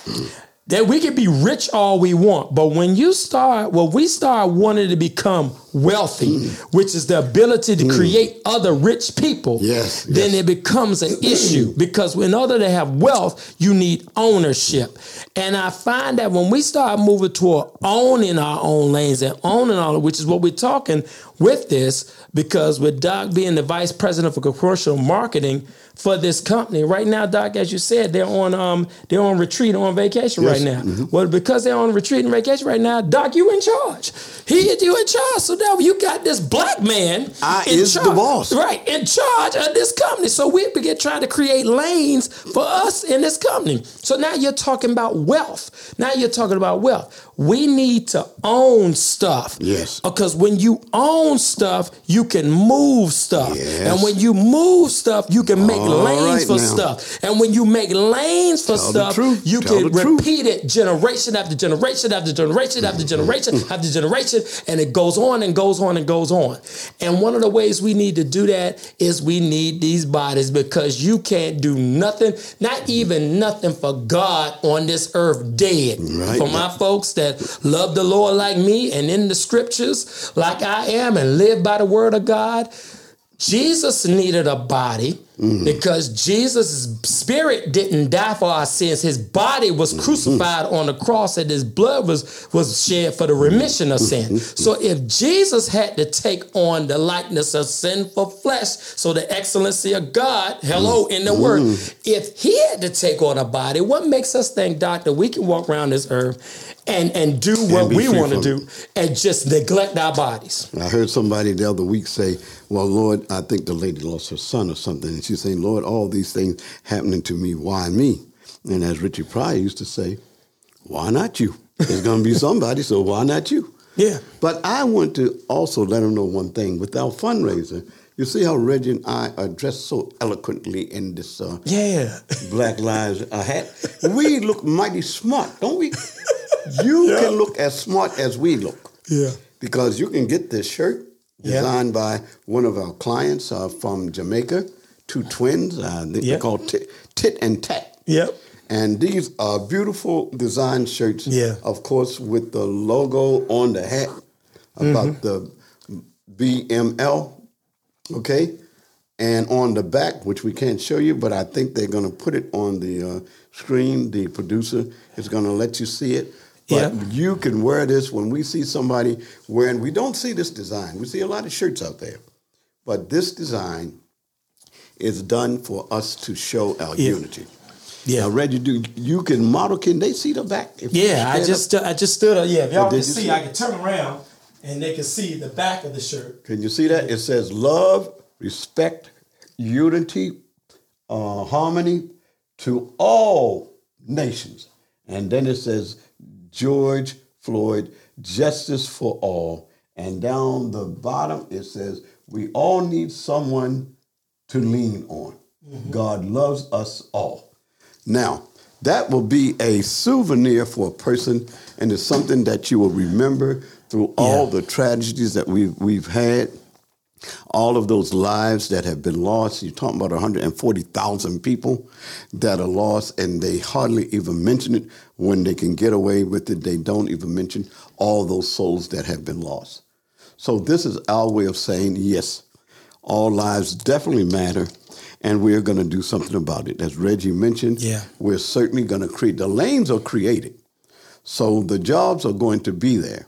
That we can be rich all we want, but when you start, well, we start wanting to become wealthy, mm. which is the ability to mm. create other rich people, Yes, then yes. it becomes an issue. Mm. Because in order to have wealth, you need ownership. And I find that when we start moving toward owning our own lanes and owning all, of which is what we're talking with this, because with Doc being the vice president for commercial marketing for this company right now, Doc, as you said, they're on um they're on retreat on vacation Yes. right now. Mm-hmm. Well, because they're on retreat and vacation right now, Doc, you in charge. He you in charge. So now you got this black man I in is the boss. Right, in charge of this company. So we begin trying to create lanes for us in this company. So now you're talking about wealth. Now you're talking about wealth. We need to own stuff. Yes. Because when you own stuff, you can move stuff. Yes. And when you move stuff, you can make lanes right for now. stuff. And when you make lanes for Tell stuff, you Tell can repeat it generation after generation after generation after mm-hmm. generation mm-hmm. after generation, and it goes on and goes on and goes on. And one of the ways we need to do that is we need these bodies because you can't do nothing, not even nothing for God on this earth dead. Right. For my folks that love the Lord like me and in the scriptures like I am and live by the word of God, Jesus needed a body Mm. because Jesus' spirit didn't die for our sins. His body was mm-hmm. crucified on the cross and his blood was, was shed for the mm-hmm. remission of sin. Mm-hmm. So if Jesus had to take on the likeness of sinful flesh, so the excellency of God, hello, in the word, if he had to take on a body, what makes us think, doctor, we can walk around this earth and, and do what be we want to do and just neglect our bodies? I heard somebody the other week say, Well, Lord, I think the lady lost her son or something. She's saying, Lord, all these things happening to me, why me? And as Richard Pryor used to say, Why not you? There's going to be somebody, so why not you? Yeah. But I want to also let them know one thing. With our fundraiser, you see how Reggie and I are dressed so eloquently in this uh, Yeah. Black Lives uh, hat. We look mighty smart, don't we? You can look as smart as we look Yeah. because you can get this shirt Yeah. designed by one of our clients uh, from Jamaica, two twins. Uh, they- Yeah. They're called Tit, Tit and Tat. Yep. And these are beautiful design shirts, Yeah. of course, with the logo on the hat about the BML, okay? And on the back, which we can't show you, but I think they're going to put it on the uh, screen. The producer is going to let you see it. But Yeah. you can wear this when we see somebody wearing, we don't see this design. We see a lot of shirts out there. But this design is done for us to show our Yeah. unity. Yeah. Now, Reggie, do you can model? Can they see the back? Yeah, I just up? I just stood up. Yeah, if y'all can see, see I can turn around and they can see the back of the shirt. Can you see that? It says love, respect, unity, uh, harmony to all nations, and then it says George Floyd, justice for all, and down the bottom it says we all need someone to lean on. God loves us all. Now, that will be a souvenir for a person, and it's something that you will remember through all Yeah. the tragedies that we've, we've had, all of those lives that have been lost. You're talking about 140,000 people that are lost, and they hardly even mention it. When they can get away with it, they don't even mention all those souls that have been lost. So, this is our way of saying yes, all lives definitely matter, and we're going to do something about it. As Reggie mentioned, Yeah. we're certainly going to create the lanes are created. So the jobs are going to be there.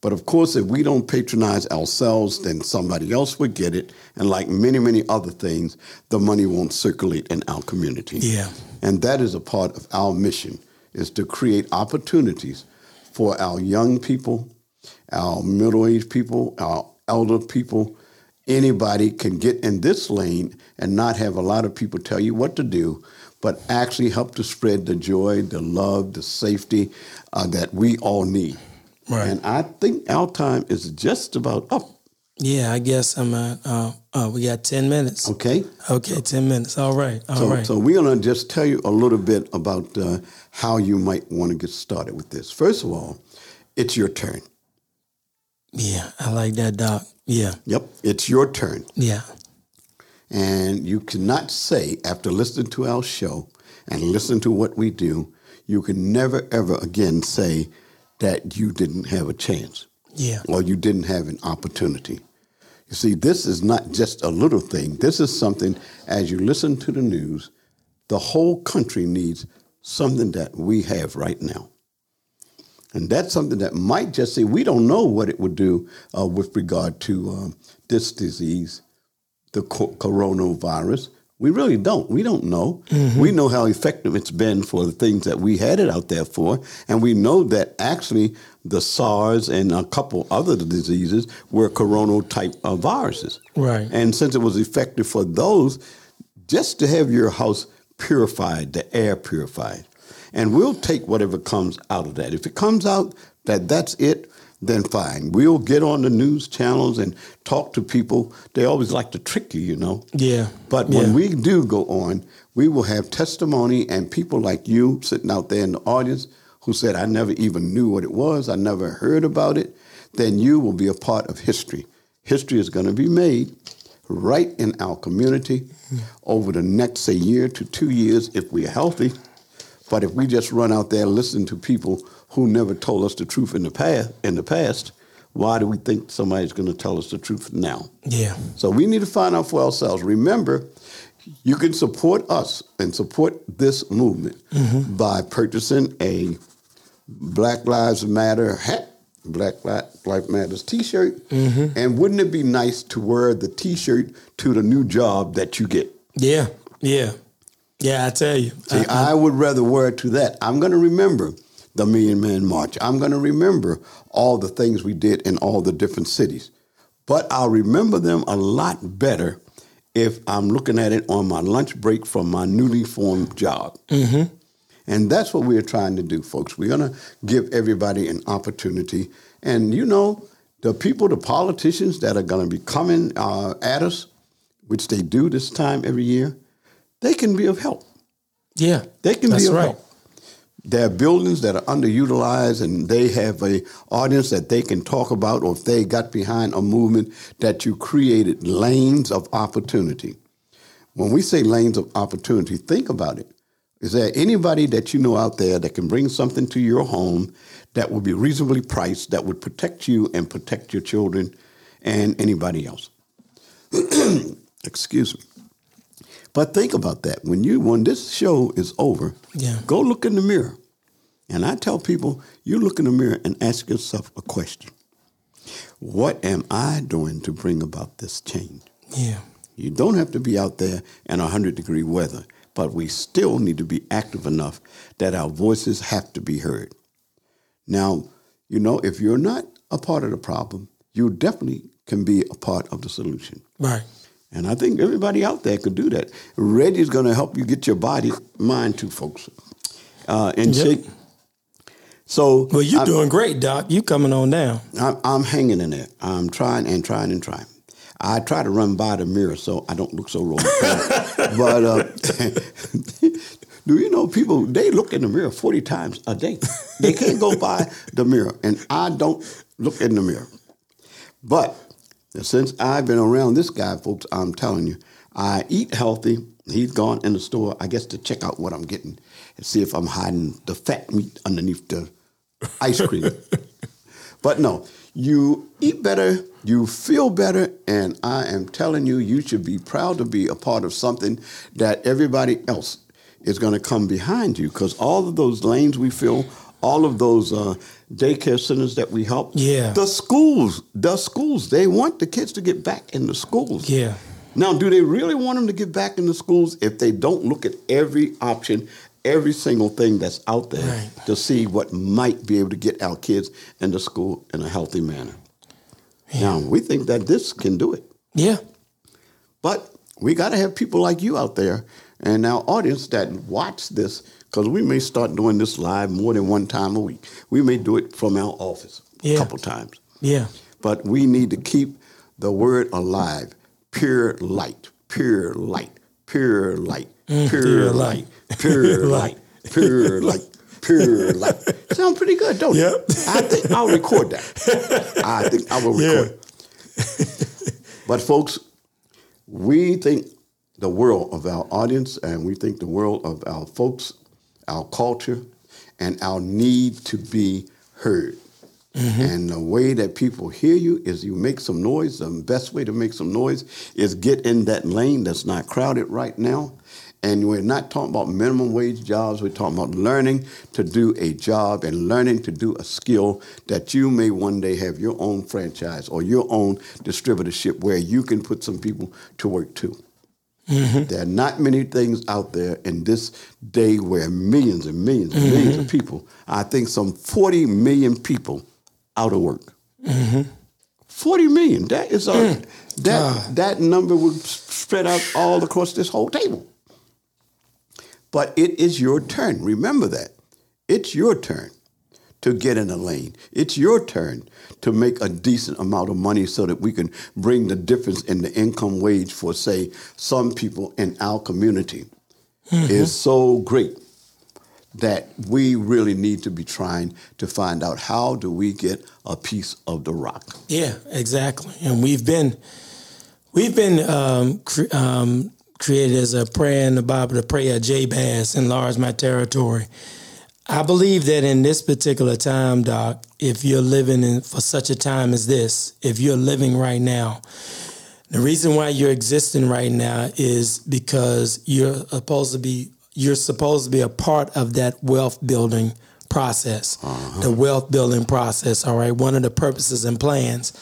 But of course, if we don't patronize ourselves, then somebody else would get it. And like many, many other things, the money won't circulate in our community. Yeah. And that is a part of our mission is to create opportunities for our young people, our middle-aged people, our elder people. Anybody can get in this lane and not have a lot of people tell you what to do, but actually help to spread the joy, the love, the safety uh, that we all need. Right. And I think our time is just about up. Yeah, I guess I'm. Uh, uh, uh, we got ten minutes. Okay. Okay, ten minutes. All right. All right. So, so we're going to just tell you a little bit about uh, how you might want to get started with this. First of all, it's your turn. Yeah, I like that, Doc. Yeah. Yep, it's your turn. Yeah. And you cannot say, after listening to our show and listening to what we do, you can never, ever again say that you didn't have a chance Yeah. or you didn't have an opportunity. You see, this is not just a little thing. This is something, as you listen to the news, the whole country needs something that we have right now. And that's something that might just say, we don't know what it would do uh, with regard to um, this disease, the co- coronavirus. We really don't. We don't know. We know how effective it's been for the things that we had it out there for. And we know that actually the SARS and a couple other diseases were coronal type of viruses. Right. And since it was effective for those, just to have your house purified, the air purified. And we'll take whatever comes out of that. If it comes out that that's it, then fine. We'll get on the news channels and talk to people. They always like to trick you, you know. Yeah. But yeah. when we do go on, we will have testimony and people like you sitting out there in the audience who said, I never even knew what it was, I never heard about it, then you will be a part of history. History is going to be made right in our community mm-hmm. over the next, say, year to two years if we're healthy. But if we just run out there and listen to people who never told us the truth in the past, in the past, why do we think somebody's going to tell us the truth now? Yeah. So we need to find out for ourselves. Remember, you can support us and support this movement mm-hmm. by purchasing a Black Lives Matter hat, Black Li- Lives Matters T-shirt, mm-hmm. and wouldn't it be nice to wear the T-shirt to the new job that you get? Yeah. Yeah. Yeah. I tell you. See, I, would rather wear it to that. I'm going to remember the Million Man March. I'm going to remember all the things we did in all the different cities. But I'll remember them a lot better if I'm looking at it on my lunch break from my newly formed job. And that's what we're trying to do, folks. We're going to give everybody an opportunity. And you know, the people, the politicians that are going to be coming uh, at us, which they do this time every year, they can be of help. yeah. They can be of right. help. There are buildings that are underutilized and they have a audience that they can talk about or if they got behind a movement that you created lanes of opportunity. When we say lanes of opportunity, think about it. Is there anybody that you know out there that can bring something to your home that would be reasonably priced, that would protect you and protect your children and anybody else? Excuse me. But think about that. When you when this show is over, Yeah. go look in the mirror. And I tell people, you look in the mirror and ask yourself a question. What am I doing to bring about this change? Yeah. You don't have to be out there in 100 degree weather, but we still need to be active enough that our voices have to be heard. Now, you know, if you're not a part of the problem, you definitely can be a part of the solution. Right. And I think everybody out there could do that. Reggie's going to help you get your body, mind too, folks, uh, in Yep. shape. So Well, you're I'm, doing great, Doc. You coming on down. I'm, I'm hanging in there. I'm trying and trying and trying. I try to run by the mirror so I don't look so romantic. but uh, do you know people? They look in the mirror forty times a day. They can't go by the mirror, and I don't look in the mirror. But since I've been around this guy, folks, I'm telling you, I eat healthy. He's gone in the store, I guess, to check out what I'm getting and see if I'm hiding the fat meat underneath the ice cream. but no, you eat better, you feel better, and I am telling you, you should be proud to be a part of something that everybody else is going to come behind you because all of those lanes we fill, all of those uh, daycare centers that we help, Yeah. the schools, the schools, they want the kids to get back in the schools. Yeah. Now, do they really want them to get back in the schools if they don't look at every option, every single thing that's out there Right. to see what might be able to get our kids into school in a healthy manner? Now, we think that this can do it. Yeah. But we got to have people like you out there and our audience that watch this because we may start doing this live more than one time a week. We may do it from our office a Yeah. couple times. Yeah. But we need to keep the word alive. Pure light, pure light, pure light, pure, Mm, pure light, light. pure light, pure light, pure light. Sound pretty good, don't Yep. it? I think I'll record that. I think I will record it. But folks, we think the world of our audience and we think the world of our folks, our culture, and our need to be heard. Mm-hmm. And the way that people hear you is you make some noise. The best way to make some noise is get in that lane that's not crowded right now. And we're not talking about minimum wage jobs. We're talking about learning to do a job and learning to do a skill that you may one day have your own franchise or your own distributorship where you can put some people to work too. Mm-hmm. There are not many things out there in this day where millions and millions and 1000000s of mm-hmm. people, I think some 40 million people out of work. Mm-hmm. 40 million. That is a, mm. that that number would spread out all across this whole table. But it is your turn. Remember that. It's your turn to get in a lane. It's your turn to make a decent amount of money so that we can bring the difference in the income wage for, say, some people in our community is so great that we really need to be trying to find out how do we get a piece of the rock. Yeah, exactly. And we've been we've been um, cre- um, created as a prayer in the Bible, the prayer of Jabez, enlarge my territory. I believe that in this particular time, Doc, if you're living in for such a time as this, if you're living right now, the reason why you're existing right now is because you're supposed to be you're supposed to be a part of that wealth building process. Uh-huh. The wealth building process, all right? One of the purposes and plans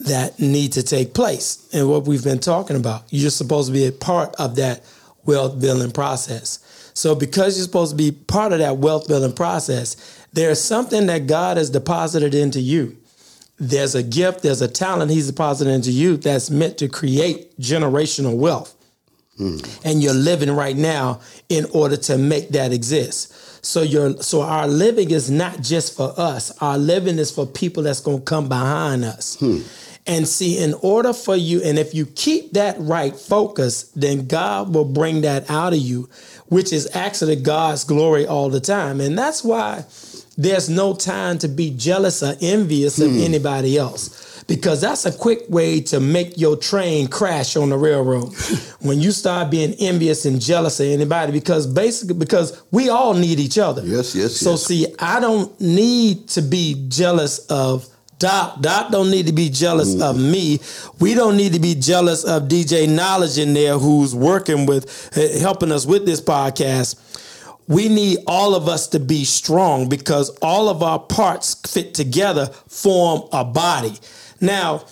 that need to take place and what we've been talking about. You're supposed to be a part of that wealth building process. So because you're supposed to be part of that wealth building process, there's something that God has deposited into you there's a gift, there's a talent he's deposited into you that's meant to create generational wealth. Hmm. And you're living right now in order to make that exist. So your so our living is not just for us. Our living is for people that's going to come behind us. Hmm. And see, in order for you, and if you keep that right focus, then God will bring that out of you, which is actually God's glory all the time. And that's why there's no time to be jealous or envious of hmm. anybody else because that's a quick way to make your train crash on the railroad when you start being envious and jealous of anybody because basically because we all need each other Yes, yes, so yes. see i don't need to be jealous of Doc, Doc don't need to be jealous of me. We don't need to be jealous of DJ Knowledge in there who's working with, uh, helping us with this podcast we need all of us to be strong because all of our parts fit together form a body. Now,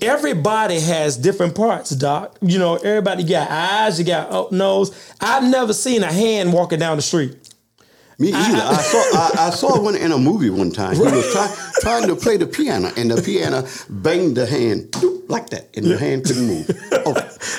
everybody has different parts, Doc. You know, everybody got eyes, you got nose. I've never seen a hand walking down the street. Me either. I, saw I, I saw one in a movie one time. He was try, trying to play the piano, and the piano banged the hand like that, and the hand couldn't move. Oh,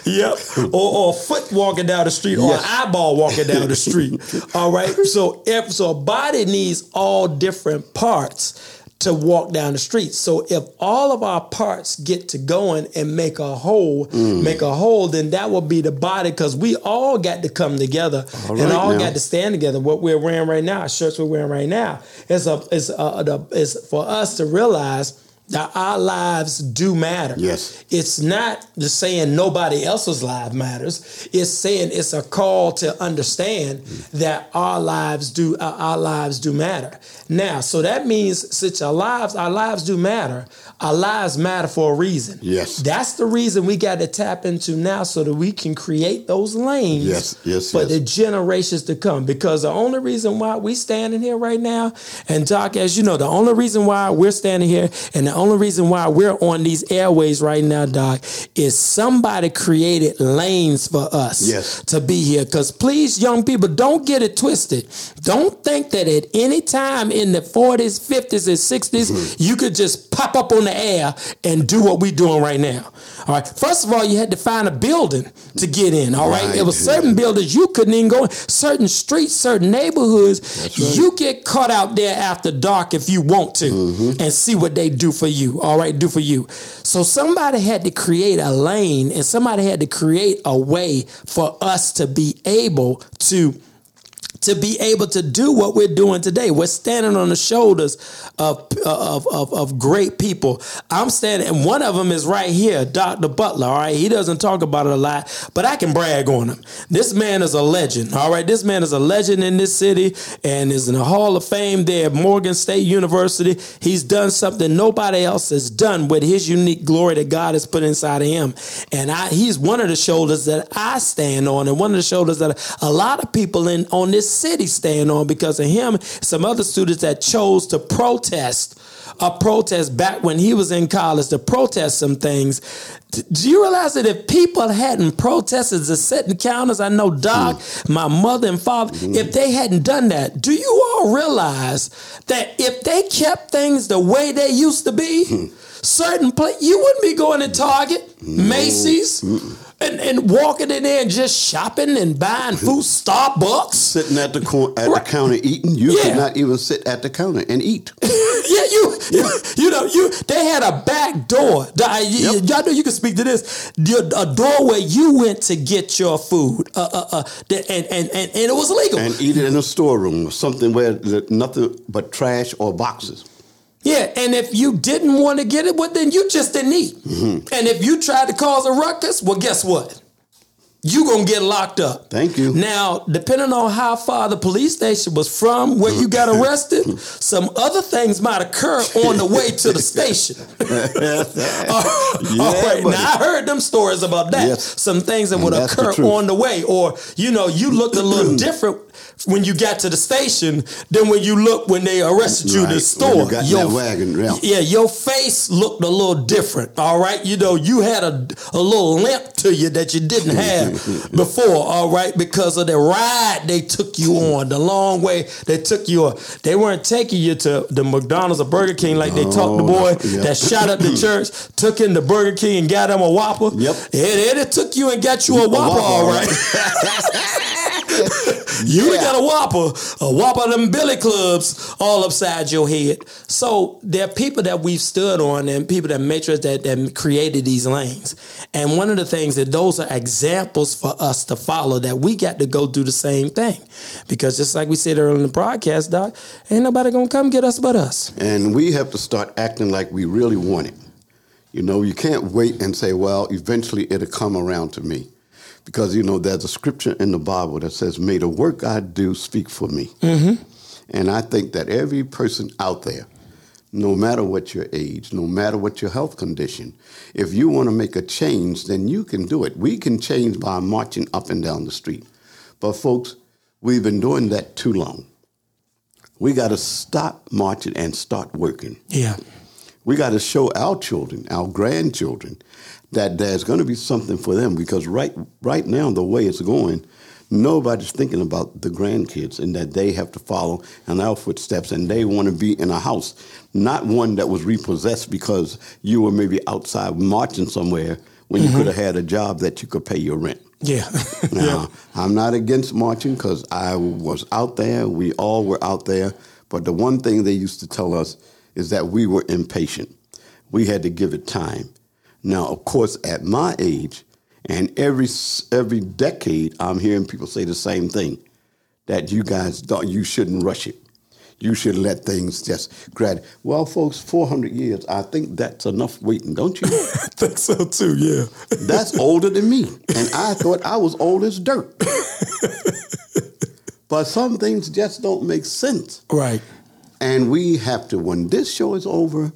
Yep. or, or a foot walking down the street, or Yes. an eyeball walking down the street. all right. So if so, a body needs all different parts to walk down the street. So if all of our parts get to going and make a whole, Mm. make a whole, then that will be the body because we all got to come together All and right all now. got to stand together. What we're wearing right now, shirts we're wearing right now, is a is a, the, is for us to realize that our lives do matter. Yes. It's not just saying nobody else's life matters. It's saying it's a call to understand that our lives do uh, our lives do matter. Now, so that means since our lives our lives do matter, our lives matter for a reason. Yes. That's the reason we got to tap into now so that we can create those lanes Yes, yes, for yes. the generations to come. Because the only reason why we standing here right now, and Doc, as you know, the only reason why we're standing here and the only reason why we're on these airways right now, Doc, is somebody created lanes for us Yes. to be here. Because please, young people, don't get it twisted. Don't think that at any time in the 40s, 50s, and 60s, Mm-hmm. you could just pop up on the air and do what we're doing right now. All right. First of all, you had to find a building to get in. All right. Right. It was certain buildings you couldn't even go in. Certain streets, certain neighborhoods, right. you get caught out there after dark if you want to Mm-hmm. and see what they do for you. All right, do for you. So somebody had to create a lane and somebody had to create a way for us to be able to to be able to do what we're doing today. We're standing on the shoulders of, of, of, of great people. I'm standing, and one of them is right here, Dr. Butler. All right. He doesn't talk about it a lot, but I can brag on him. This man is a legend. All right. This man is a legend in this city and is in the Hall of Fame there at Morgan State University. He's done something nobody else has done with his unique glory that God has put inside of him. And I, he's one of the shoulders that I stand on, and one of the shoulders that a lot of people in on this city stand on because of him. Some other students that chose to protest a protest back when he was in college to protest some things. Do you realize that if people hadn't protested the setting counters, I know Doc, mm. my mother and father, mm-hmm. if they hadn't done that, do you all realize that if they kept things the way they used to be, hmm. certain place you wouldn't be going to Target, Macy's, and, and walking in there and just shopping and buying food, Starbucks. Sitting at the cor- at the counter eating, you Yeah. could not even sit at the counter and eat. yeah, you, you, you know, you. They had a back door. I- Yep. Y'all know you can speak to this. The- A door where you went to get your food, uh, uh, uh, and, and and and it was legal. and eat it in a storeroom or something where nothing but trash or boxes. Yeah, and if you didn't want to get it, well, then you just didn't eat. Mm-hmm. And if you tried to cause a ruckus, well, guess what? You gonna get locked up. Thank you. Now, depending on how far the police station was from where you got arrested, some other things might occur on the way to the station. All right, buddy. now I heard them stories about that. Yes. Some things that would occur on the way, or you know, you looked a little different when you got to the station than when you look when they arrested you in the Right, store. you got in that wagon, yeah. yeah, your face looked a little different. All right, you know, you had a a little limp to you that you didn't have before. All right, because of the ride they took you on, the long way they took you on. They weren't taking you to the McDonald's or Burger King like they talked the Oh, boy yeah. that shot up the church, took him to Burger King and got him a Whopper. Yep. It, it took you and got you a Whopper, Whopper, all all right. You Yeah. got a whopper, a whopper them billy clubs all upside your head. So there are people that we've stood on and people that matrix that, that created these lanes. And one of the things that those are examples for us to follow that we got to go do the same thing. Because just like we said earlier in the broadcast, Doc, ain't nobody gonna come get us but us. And we have to start acting like we really want it. You know, you can't wait and say, well, eventually it'll come around to me. Because, you know, there's a scripture in the Bible that says, may the work I do speak for me. Mm-hmm. And I think that every person out there, no matter what your age, no matter what your health condition, if you want to make a change, then you can do it. We can change by marching up and down the street. But, folks, we've been doing that too long. We got to stop marching and start working. Yeah. We got to show our children, our grandchildren, that there's going to be something for them because right right now the way it's going, nobody's thinking about the grandkids and that they have to follow in our footsteps and they want to be in a house, not one that was repossessed because you were maybe outside marching somewhere when you mm-hmm. could have had a job that you could pay your rent. Yeah. Now, I'm not against marching because I was out there. We all were out there. But the one thing they used to tell us is that we were impatient. We had to give it time. Now, of course, at my age, and every every decade, I'm hearing people say the same thing that you guys don't, you shouldn't rush it. You should let things just grad. Well, folks, 400 years, I think that's enough waiting, don't you? I think so too, yeah. that's older than me. And I thought I was old as dirt. but some things just don't make sense. Right. And we have to, when this show is over,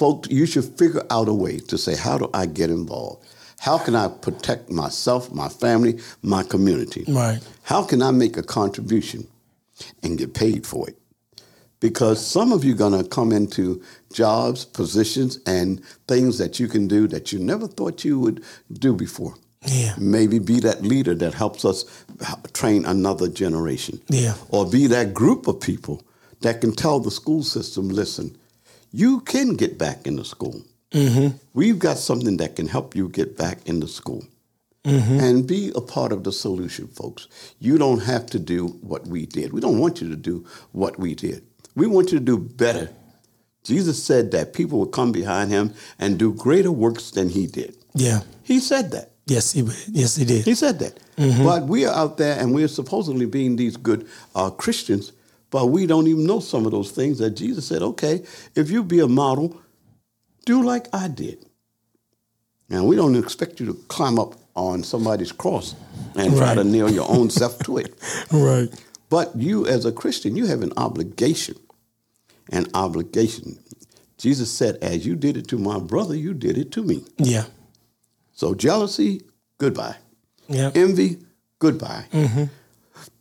folks, you should figure out a way to say, how do I get involved? How can I protect myself, my family, my community? Right. How can I make a contribution and get paid for it? Because some of you are going to come into jobs, positions, and things that you can do that you never thought you would do before. Yeah. Maybe be that leader that helps us train another generation. Yeah. Or be that group of people that can tell the school system, listen, you can get back into school. Mm-hmm. We've got something that can help you get back into school. Mm-hmm. And be a part of the solution, folks. You don't have to do what we did. We don't want you to do what we did. We want you to do better. Jesus said that people would come behind him and do greater works than he did. Yeah. He said that. Yes, he yes he did. He said that. Mm-hmm. But we are out there and we're supposedly being these good uh, Christians, but we don't even know some of those things that Jesus said, okay, if you be a model, do like I did. Now, we don't expect you to climb up on somebody's cross and try to nail your own self to it. Right. But you, as a Christian, you have an obligation. An obligation. Jesus said, As you did it to my brother, you did it to me. Yeah. So jealousy, goodbye. Yeah. Envy, goodbye. Mm-hmm.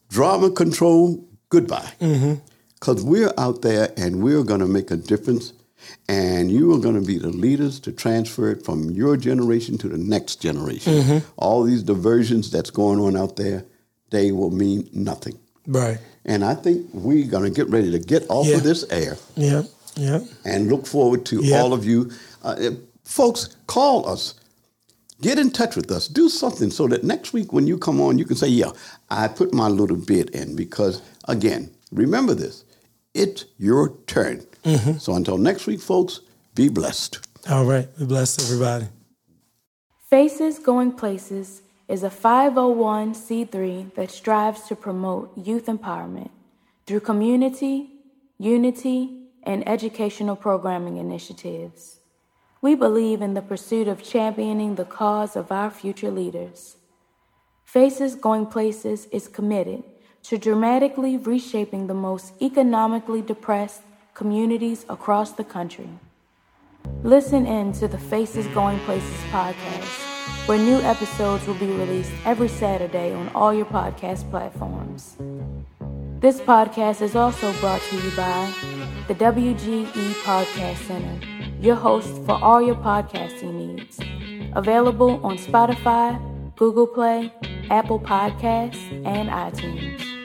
Drama control, goodbye. Because mm-hmm. we're out there and we're going to make a difference and you are going to be the leaders to transfer it from your generation to the next generation. Mm-hmm. All these diversions that's going on out there, they will mean nothing. Right. And I think we're going to get ready to get off yeah. of this air. Yeah. Yeah. And look forward to yeah. all of you. Uh, folks, call us. Get in touch with us. Do something so that next week when you come on, you can say, Yeah, I put my little bit in. Because, again, remember this it's your turn. Mm-hmm. So until next week, folks, be blessed. All right. Be blessed, everybody. Faces Going Places is a 501c3 that strives to promote youth empowerment through community, unity, and educational programming initiatives. We believe in the pursuit of championing the cause of our future leaders. Faces Going Places is committed to dramatically reshaping the most economically depressed communities across the country. Listen in to the Faces Going Places podcast where new episodes will be released every Saturday on all your podcast platforms. This podcast is also brought to you by the WGE Podcast Center, your host for all your podcasting needs. Available on Spotify, Google Play, Apple Podcasts, and iTunes.